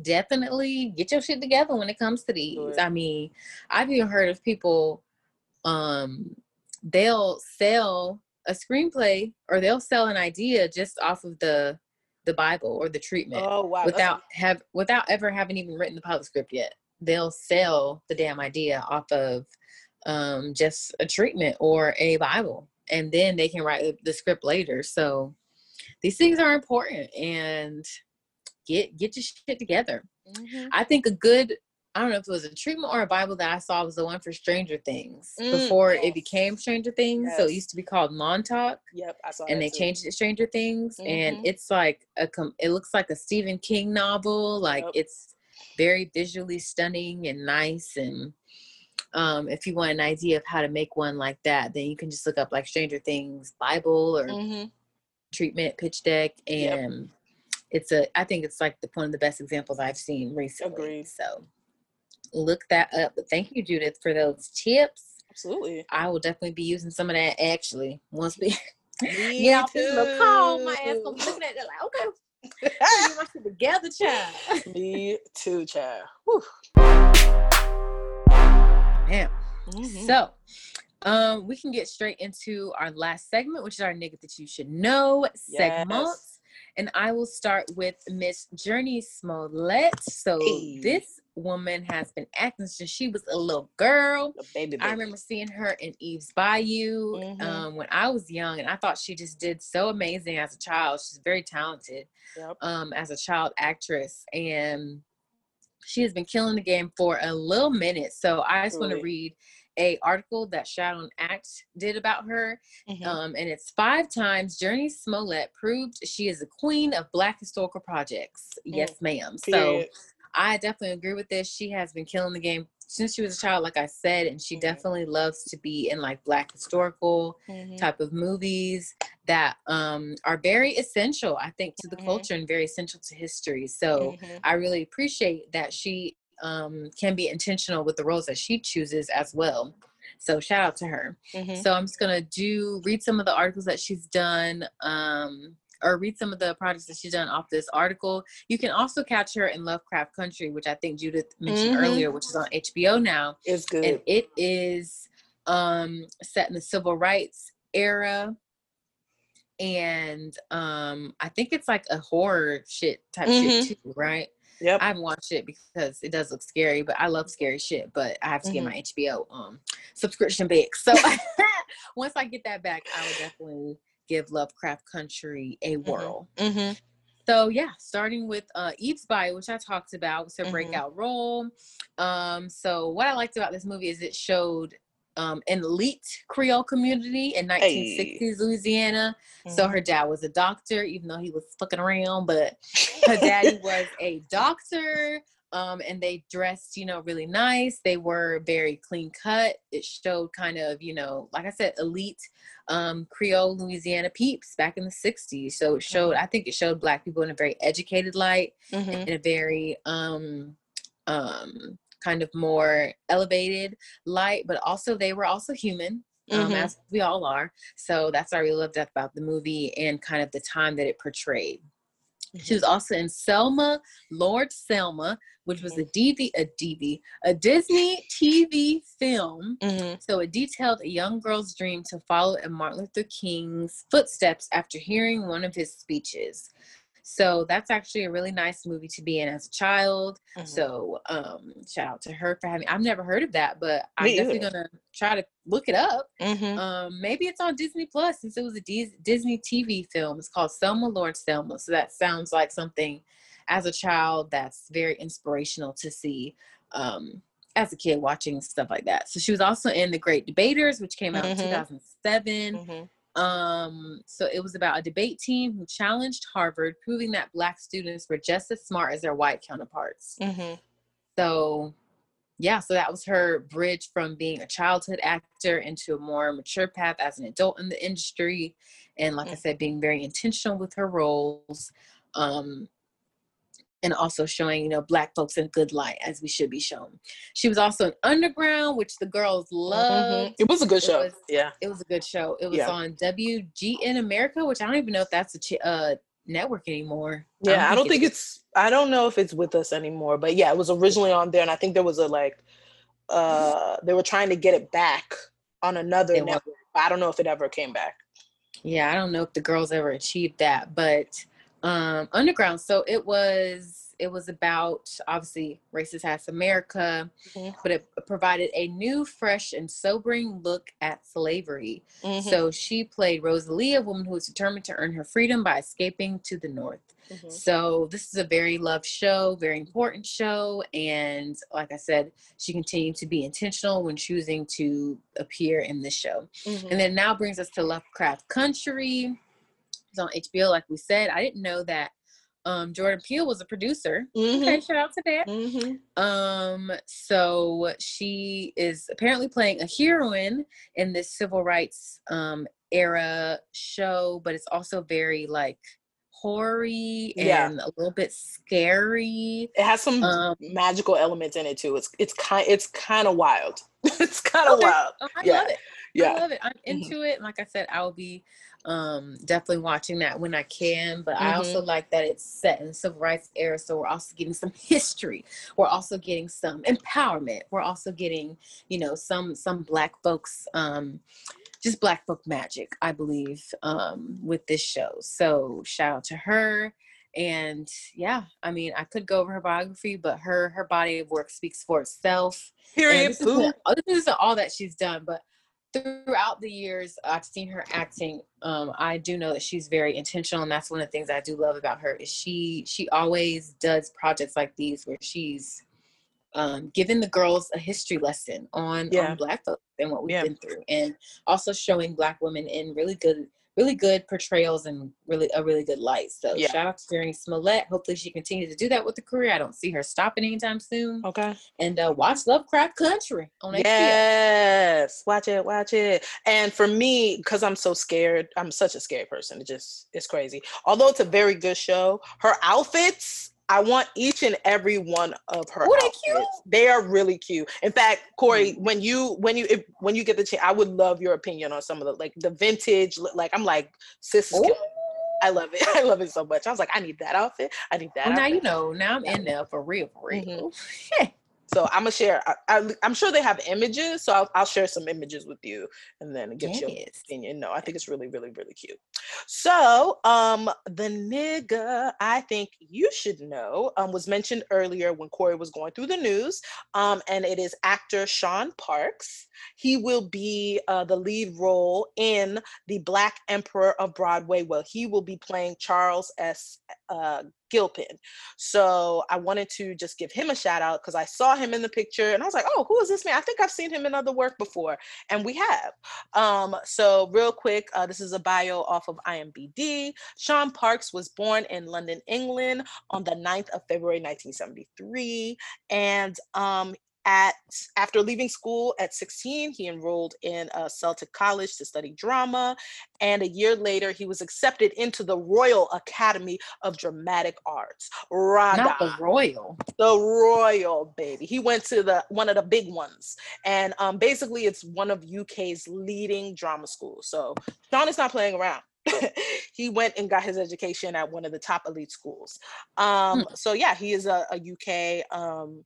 definitely get your shit together when it comes to these. Right. I mean, I've even heard of people um they'll sell a screenplay or they'll sell an idea just off of the the Bible or the treatment. Oh wow. Without have without ever having even written the pilot script yet. They'll sell the damn idea off of um just a treatment or a Bible and then they can write the script later. So these things are important and get get your shit together. Mm-hmm. I think a good I don't know if it was a treatment or a Bible that I saw was the one for Stranger Things mm, before yes. it became Stranger Things. Yes. So it used to be called Montauk. Yep, I saw. That. And they too. changed it to Stranger Things, mm-hmm. and it's like a com- it looks like a Stephen King novel. Like yep. it's very visually stunning and nice and um, if you want an idea of how to make one like that, then you can just look up like Stranger Things Bible or mm-hmm. treatment pitch deck, and yep. it's a. I think it's like the one of the best examples I've seen recently. Agreed. So look that up. But thank you, Judith, for those tips. Absolutely. I will definitely be using some of that actually once we yeah, too. call. My ass gonna be looking at it like, okay. you my shit together, child. Me too, child. Whew. Man, Mm-hmm. So, um, we can get straight into our last segment, which is our nigga that you should know segment. Yes. And I will start with Miss Jurnee Smollett. So hey. this woman has been acting since she was a little girl. A baby, baby. I remember seeing her in Eve's Bayou mm-hmm. um, when I was young, and I thought she just did so amazing as a child. She's very talented yep. um, as a child actress, and she has been killing the game for a little minute. So I just want to read a article that Shadow Act did about her, mm-hmm. um, and it's five times Jurnee Smollett proved she is a queen of Black historical projects. Mm. Yes, ma'am. So I definitely agree with this. She has been killing the game since she was a child, like I said, and she mm-hmm. definitely loves to be in like black historical mm-hmm. type of movies that um, are very essential, I think, to the mm-hmm. culture and very essential to history. So mm-hmm. I really appreciate that she um, can be intentional with the roles that she chooses as well. So shout out to her. Mm-hmm. So I'm just gonna do read some of the articles that she's done. Um, or read some of the projects that she's done off this article. You can also catch her in Lovecraft Country, which I think Judith mentioned mm-hmm. earlier, which is on HBO now. It's good. And it is um, set in the civil rights era. And um, I think it's like a horror shit type mm-hmm. shit too, right? Yep. I haven't watched it because it does look scary, but I love scary shit. But I have to mm-hmm. get my HBO um subscription back. So once I get that back, I will definitely give Lovecraft Country a mm-hmm. whirl. Mm-hmm. So yeah, starting with uh, Eve's Bayou, which I talked about, was her mm-hmm. breakout role. Um, so what I liked about this movie is it showed um, an elite Creole community in 1960s hey. Louisiana. Mm-hmm. So her dad was a doctor, even though he was fucking around, but her daddy was a doctor um, and they dressed, you know, really nice. They were very clean cut. It showed kind of, you know, like I said, elite um, Creole Louisiana peeps back in the 60s. So it showed, mm-hmm. I think it showed Black people in a very educated light, mm-hmm. in a very um, um, kind of more elevated light, but also they were also human. Um, mm-hmm. as we all are. So that's what I really loved about the movie and kind of the time that it portrayed. She was also in Selma, Lord Selma, which was a DV, a DV, a Disney TV film. Mm-hmm. So it detailed a young girl's dream to follow in Martin Luther King's footsteps after hearing one of his speeches. So that's actually a really nice movie to be in as a child. Mm-hmm. So um, shout out to her for having. I've never heard of that, but I'm Me definitely either. gonna try to look it up. Mm-hmm. Um, maybe it's on Disney Plus since it was a D- Disney TV film. It's called Selma Lord Selma. So that sounds like something as a child that's very inspirational to see. Um, as a kid watching stuff like that. So she was also in The Great Debaters, which came out mm-hmm. in 2007. Mm-hmm. Um, so it was about a debate team who challenged Harvard, proving that black students were just as smart as their white counterparts. Mm-hmm. So, yeah, so that was her bridge from being a childhood actor into a more mature path as an adult in the industry. And like mm-hmm. I mm. said, being very intentional with her roles. Um, and also showing you know black folks in good light as we should be shown. She was also in underground which the girls mm-hmm. loved. Mm-hmm. it was a good show. was, yeah. it was a good show. It was yeah. on wgn america which i don't even know if that's a ch- uh, network anymore. Yeah i don't, think, think it's i don't know if it's with us anymore but yeah it was originally on there and i think there was a like uh they were trying to get it back on another it network. i don't know if it ever came back. Yeah i don't know if the girls ever achieved that but um, underground. So it was it was about obviously racist ass America, mm-hmm. but it provided a new, fresh, and sobering look at slavery. Mm-hmm. So she played Rosalie, a woman who was determined to earn her freedom by escaping to the North. Mm-hmm. So this is a very loved show, very important show, and like I said, she continued to be intentional when choosing to appear in this show. Mm-hmm. And then now brings us to Lovecraft Country it's on HBO, like we said. I didn't know that um, Jordan Peele was a producer. Mm-hmm. Okay, shout out to that. Mm-hmm. Um, so she is apparently playing a heroine in this civil rights um, era show, but it's also very like hoary and yeah. a little bit scary. It has some um, magical elements in it too. It's it's kind it's kind of wild. it's kind of okay. wild. Oh, I yeah. love it. Yeah. I love it. I'm mm-hmm. into mm-hmm. it. Like I said, I'll be um definitely watching that when i can but mm-hmm. i also like that it's set in civil rights era so we're also getting some history. We're also getting some empowerment. We're also getting you know some some black folks um just black folk magic i believe um with this show. So shout out to her. And yeah i mean i could go over her biography but her her body of work speaks for itself. Period. This isn't all that she's done but throughout the years I've seen her acting, um, I do know that she's very intentional, and that's one of the things I do love about her is she she always does projects like these where she's um, giving the girls a history lesson on, yeah. on Black folks and what we've yeah. been through, and also showing Black women in really good really good portrayals and really a really good light. So yeah. shout out to Jurnee Smollett. Hopefully she continues to do that with the career. I don't see her stopping anytime soon. Okay. And uh, watch Lovecraft Country on HBO. Yes, watch it, watch it. And for me, because I'm so scared, I'm such a scared person. It just it's crazy. Although it's a very good show, her outfits I want each and every one of her. Oh, they cute. They are really cute. In fact, Corey, mm-hmm. when you when you if, when you get the chance, I would love your opinion on some of the like the vintage. Like I'm like, sis, I love it. I love it so much. I was like, I need that outfit. I need that. Well, now you know. Now I'm in there for real, for real. Mm-hmm. So I'm gonna share. I, am sure they have images, so I'll, I'll, share some images with you, and then get yes. your opinion. No, I think it's really, really, really cute. So, um, the nigga I think you should know um, was mentioned earlier when Corey was going through the news, um, and it is actor Shaun Parkes. He will be uh, the lead role in the Black Emperor of Broadway. Well, he will be playing Charles S. Uh, Gilpin. So I wanted to just give him a shout out because I saw him in the picture and I was like, oh, who is this man? I think I've seen him in other work before. And we have. Um, so, real quick, uh, this is a bio off of IMBD. Shaun Parkes was born in London, England on the 9th of February 1973. And um, at after leaving school at 16 he enrolled in a celtic college to study drama and a year later he was accepted into the royal academy of dramatic arts. RADA. not the royal. The royal baby. He went to the one of the big ones. And um, basically it's one of uk's leading drama schools. So shaun is not playing around. He went and got his education at one of the top elite schools. Um, hmm. so yeah he is a, a uk um,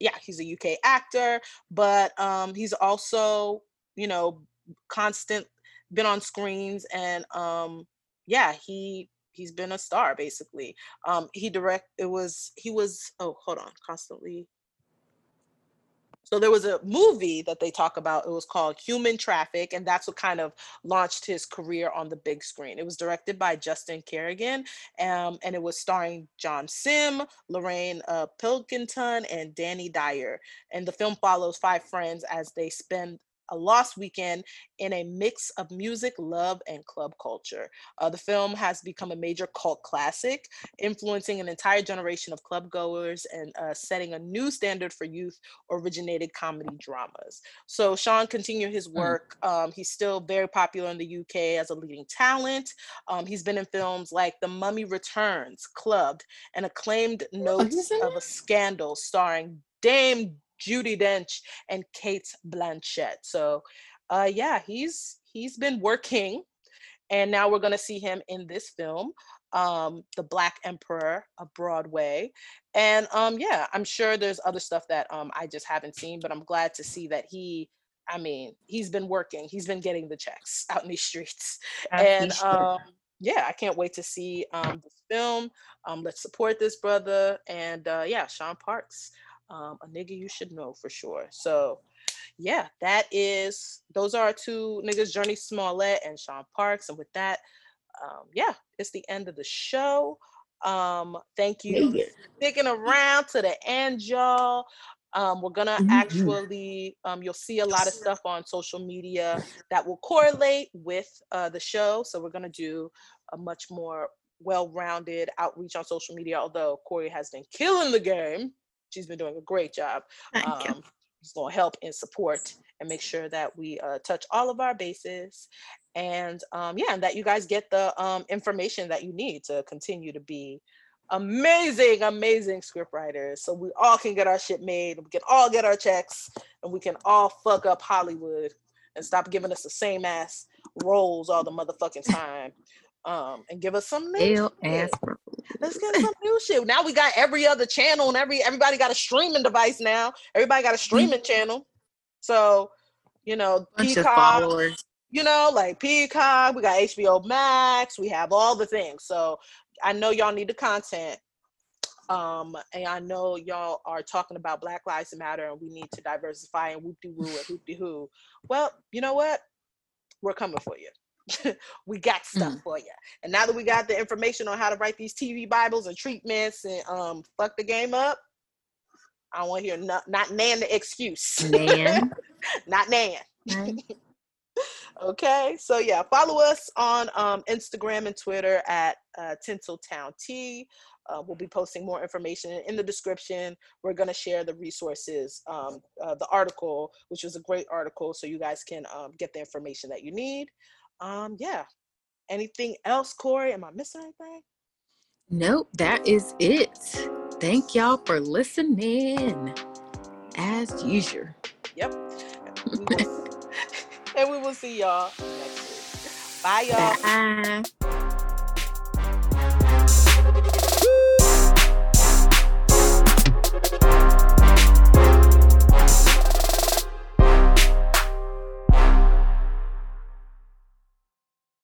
yeah, he's a UK actor, but um, he's also, you know, constant, been on screens, and um, yeah, he he's been a star basically. Um, he direct it was he was oh hold on constantly so there was a movie that they talk about. It was called Human Traffic, and that's what kind of launched his career on the big screen. It was directed by Justin Kerrigan, um, and it was starring John Simm, Lorraine uh, Pilkington, and Danny Dyer. And the film follows five friends as they spend a lost weekend in a mix of music, love, and club culture. Uh, the film has become a major cult classic, influencing an entire generation of club goers and uh, setting a new standard for youth originated comedy dramas. So Shaun continued his hmm. work. Um, he's still very popular in the UK as a leading talent. Um, he's been in films like The Mummy Returns, Clubbed, and acclaimed oh, Notes of a Scandal starring Dame Judi Dench and Cate Blanchett. So uh yeah, he's he's been working and now we're going to see him in this film um the black emperor of broadway. And um yeah i'm sure there's other stuff that um i just haven't seen but i'm glad to see that he i mean he's been working. He's been getting the checks out in these streets. And um yeah i can't wait to see um this film. Um let's support this brother. And uh yeah shaun parkes um, a nigga you should know for sure. So yeah, that is those are our two niggas, Jurnee Smollett and Shaun Parkes. And with that, um, yeah, it's the end of the show. Um, thank you for sticking around to the end, y'all. Um, we're gonna mm-hmm. actually um, you'll see a lot of stuff on social media that will correlate with uh, the show. So we're gonna do a much more well-rounded outreach on social media. Although Corey has been killing the game she's been doing a great job. Um, She's going to help and support and make sure that we uh, touch all of our bases and um, yeah, and that you guys get the um, information that you need to continue to be amazing, amazing script writers. So we all can get our shit made, we can all get our checks, and we can all fuck up Hollywood and stop giving us the same ass roles all the motherfucking time. Um, and give us some new shit. Let's get some new shit. Now we got every other channel and every everybody got a streaming device now. Everybody got a streaming channel. So, you know, Bunch Peacock, you know, like Peacock, we got HBO Max, we have all the things. So I know y'all need the content. Um, and I know y'all are talking about Black Lives Matter and we need to diversify and whoop de woo and whoop de hoo. Well, you know what? We're coming for you. we got stuff for you. And now that we got the information on how to write these TV Bibles and treatments and um fuck the game up, I want to hear not, not Nan the excuse. Man. not Nan. right? Okay, so yeah, follow us on um, Instagram and Twitter at uh, Tinseltown Tea. Uh, we'll be posting more information in the description. We're going to share the resources, um, uh, the article, which was a great article, so you guys can um, get the information that you need. Um, yeah. Anything else, Corey? Am I missing anything? Nope, that is it. Thank y'all for listening. As usual. Yep. And we will see y'all next week. Bye, y'all. Bye.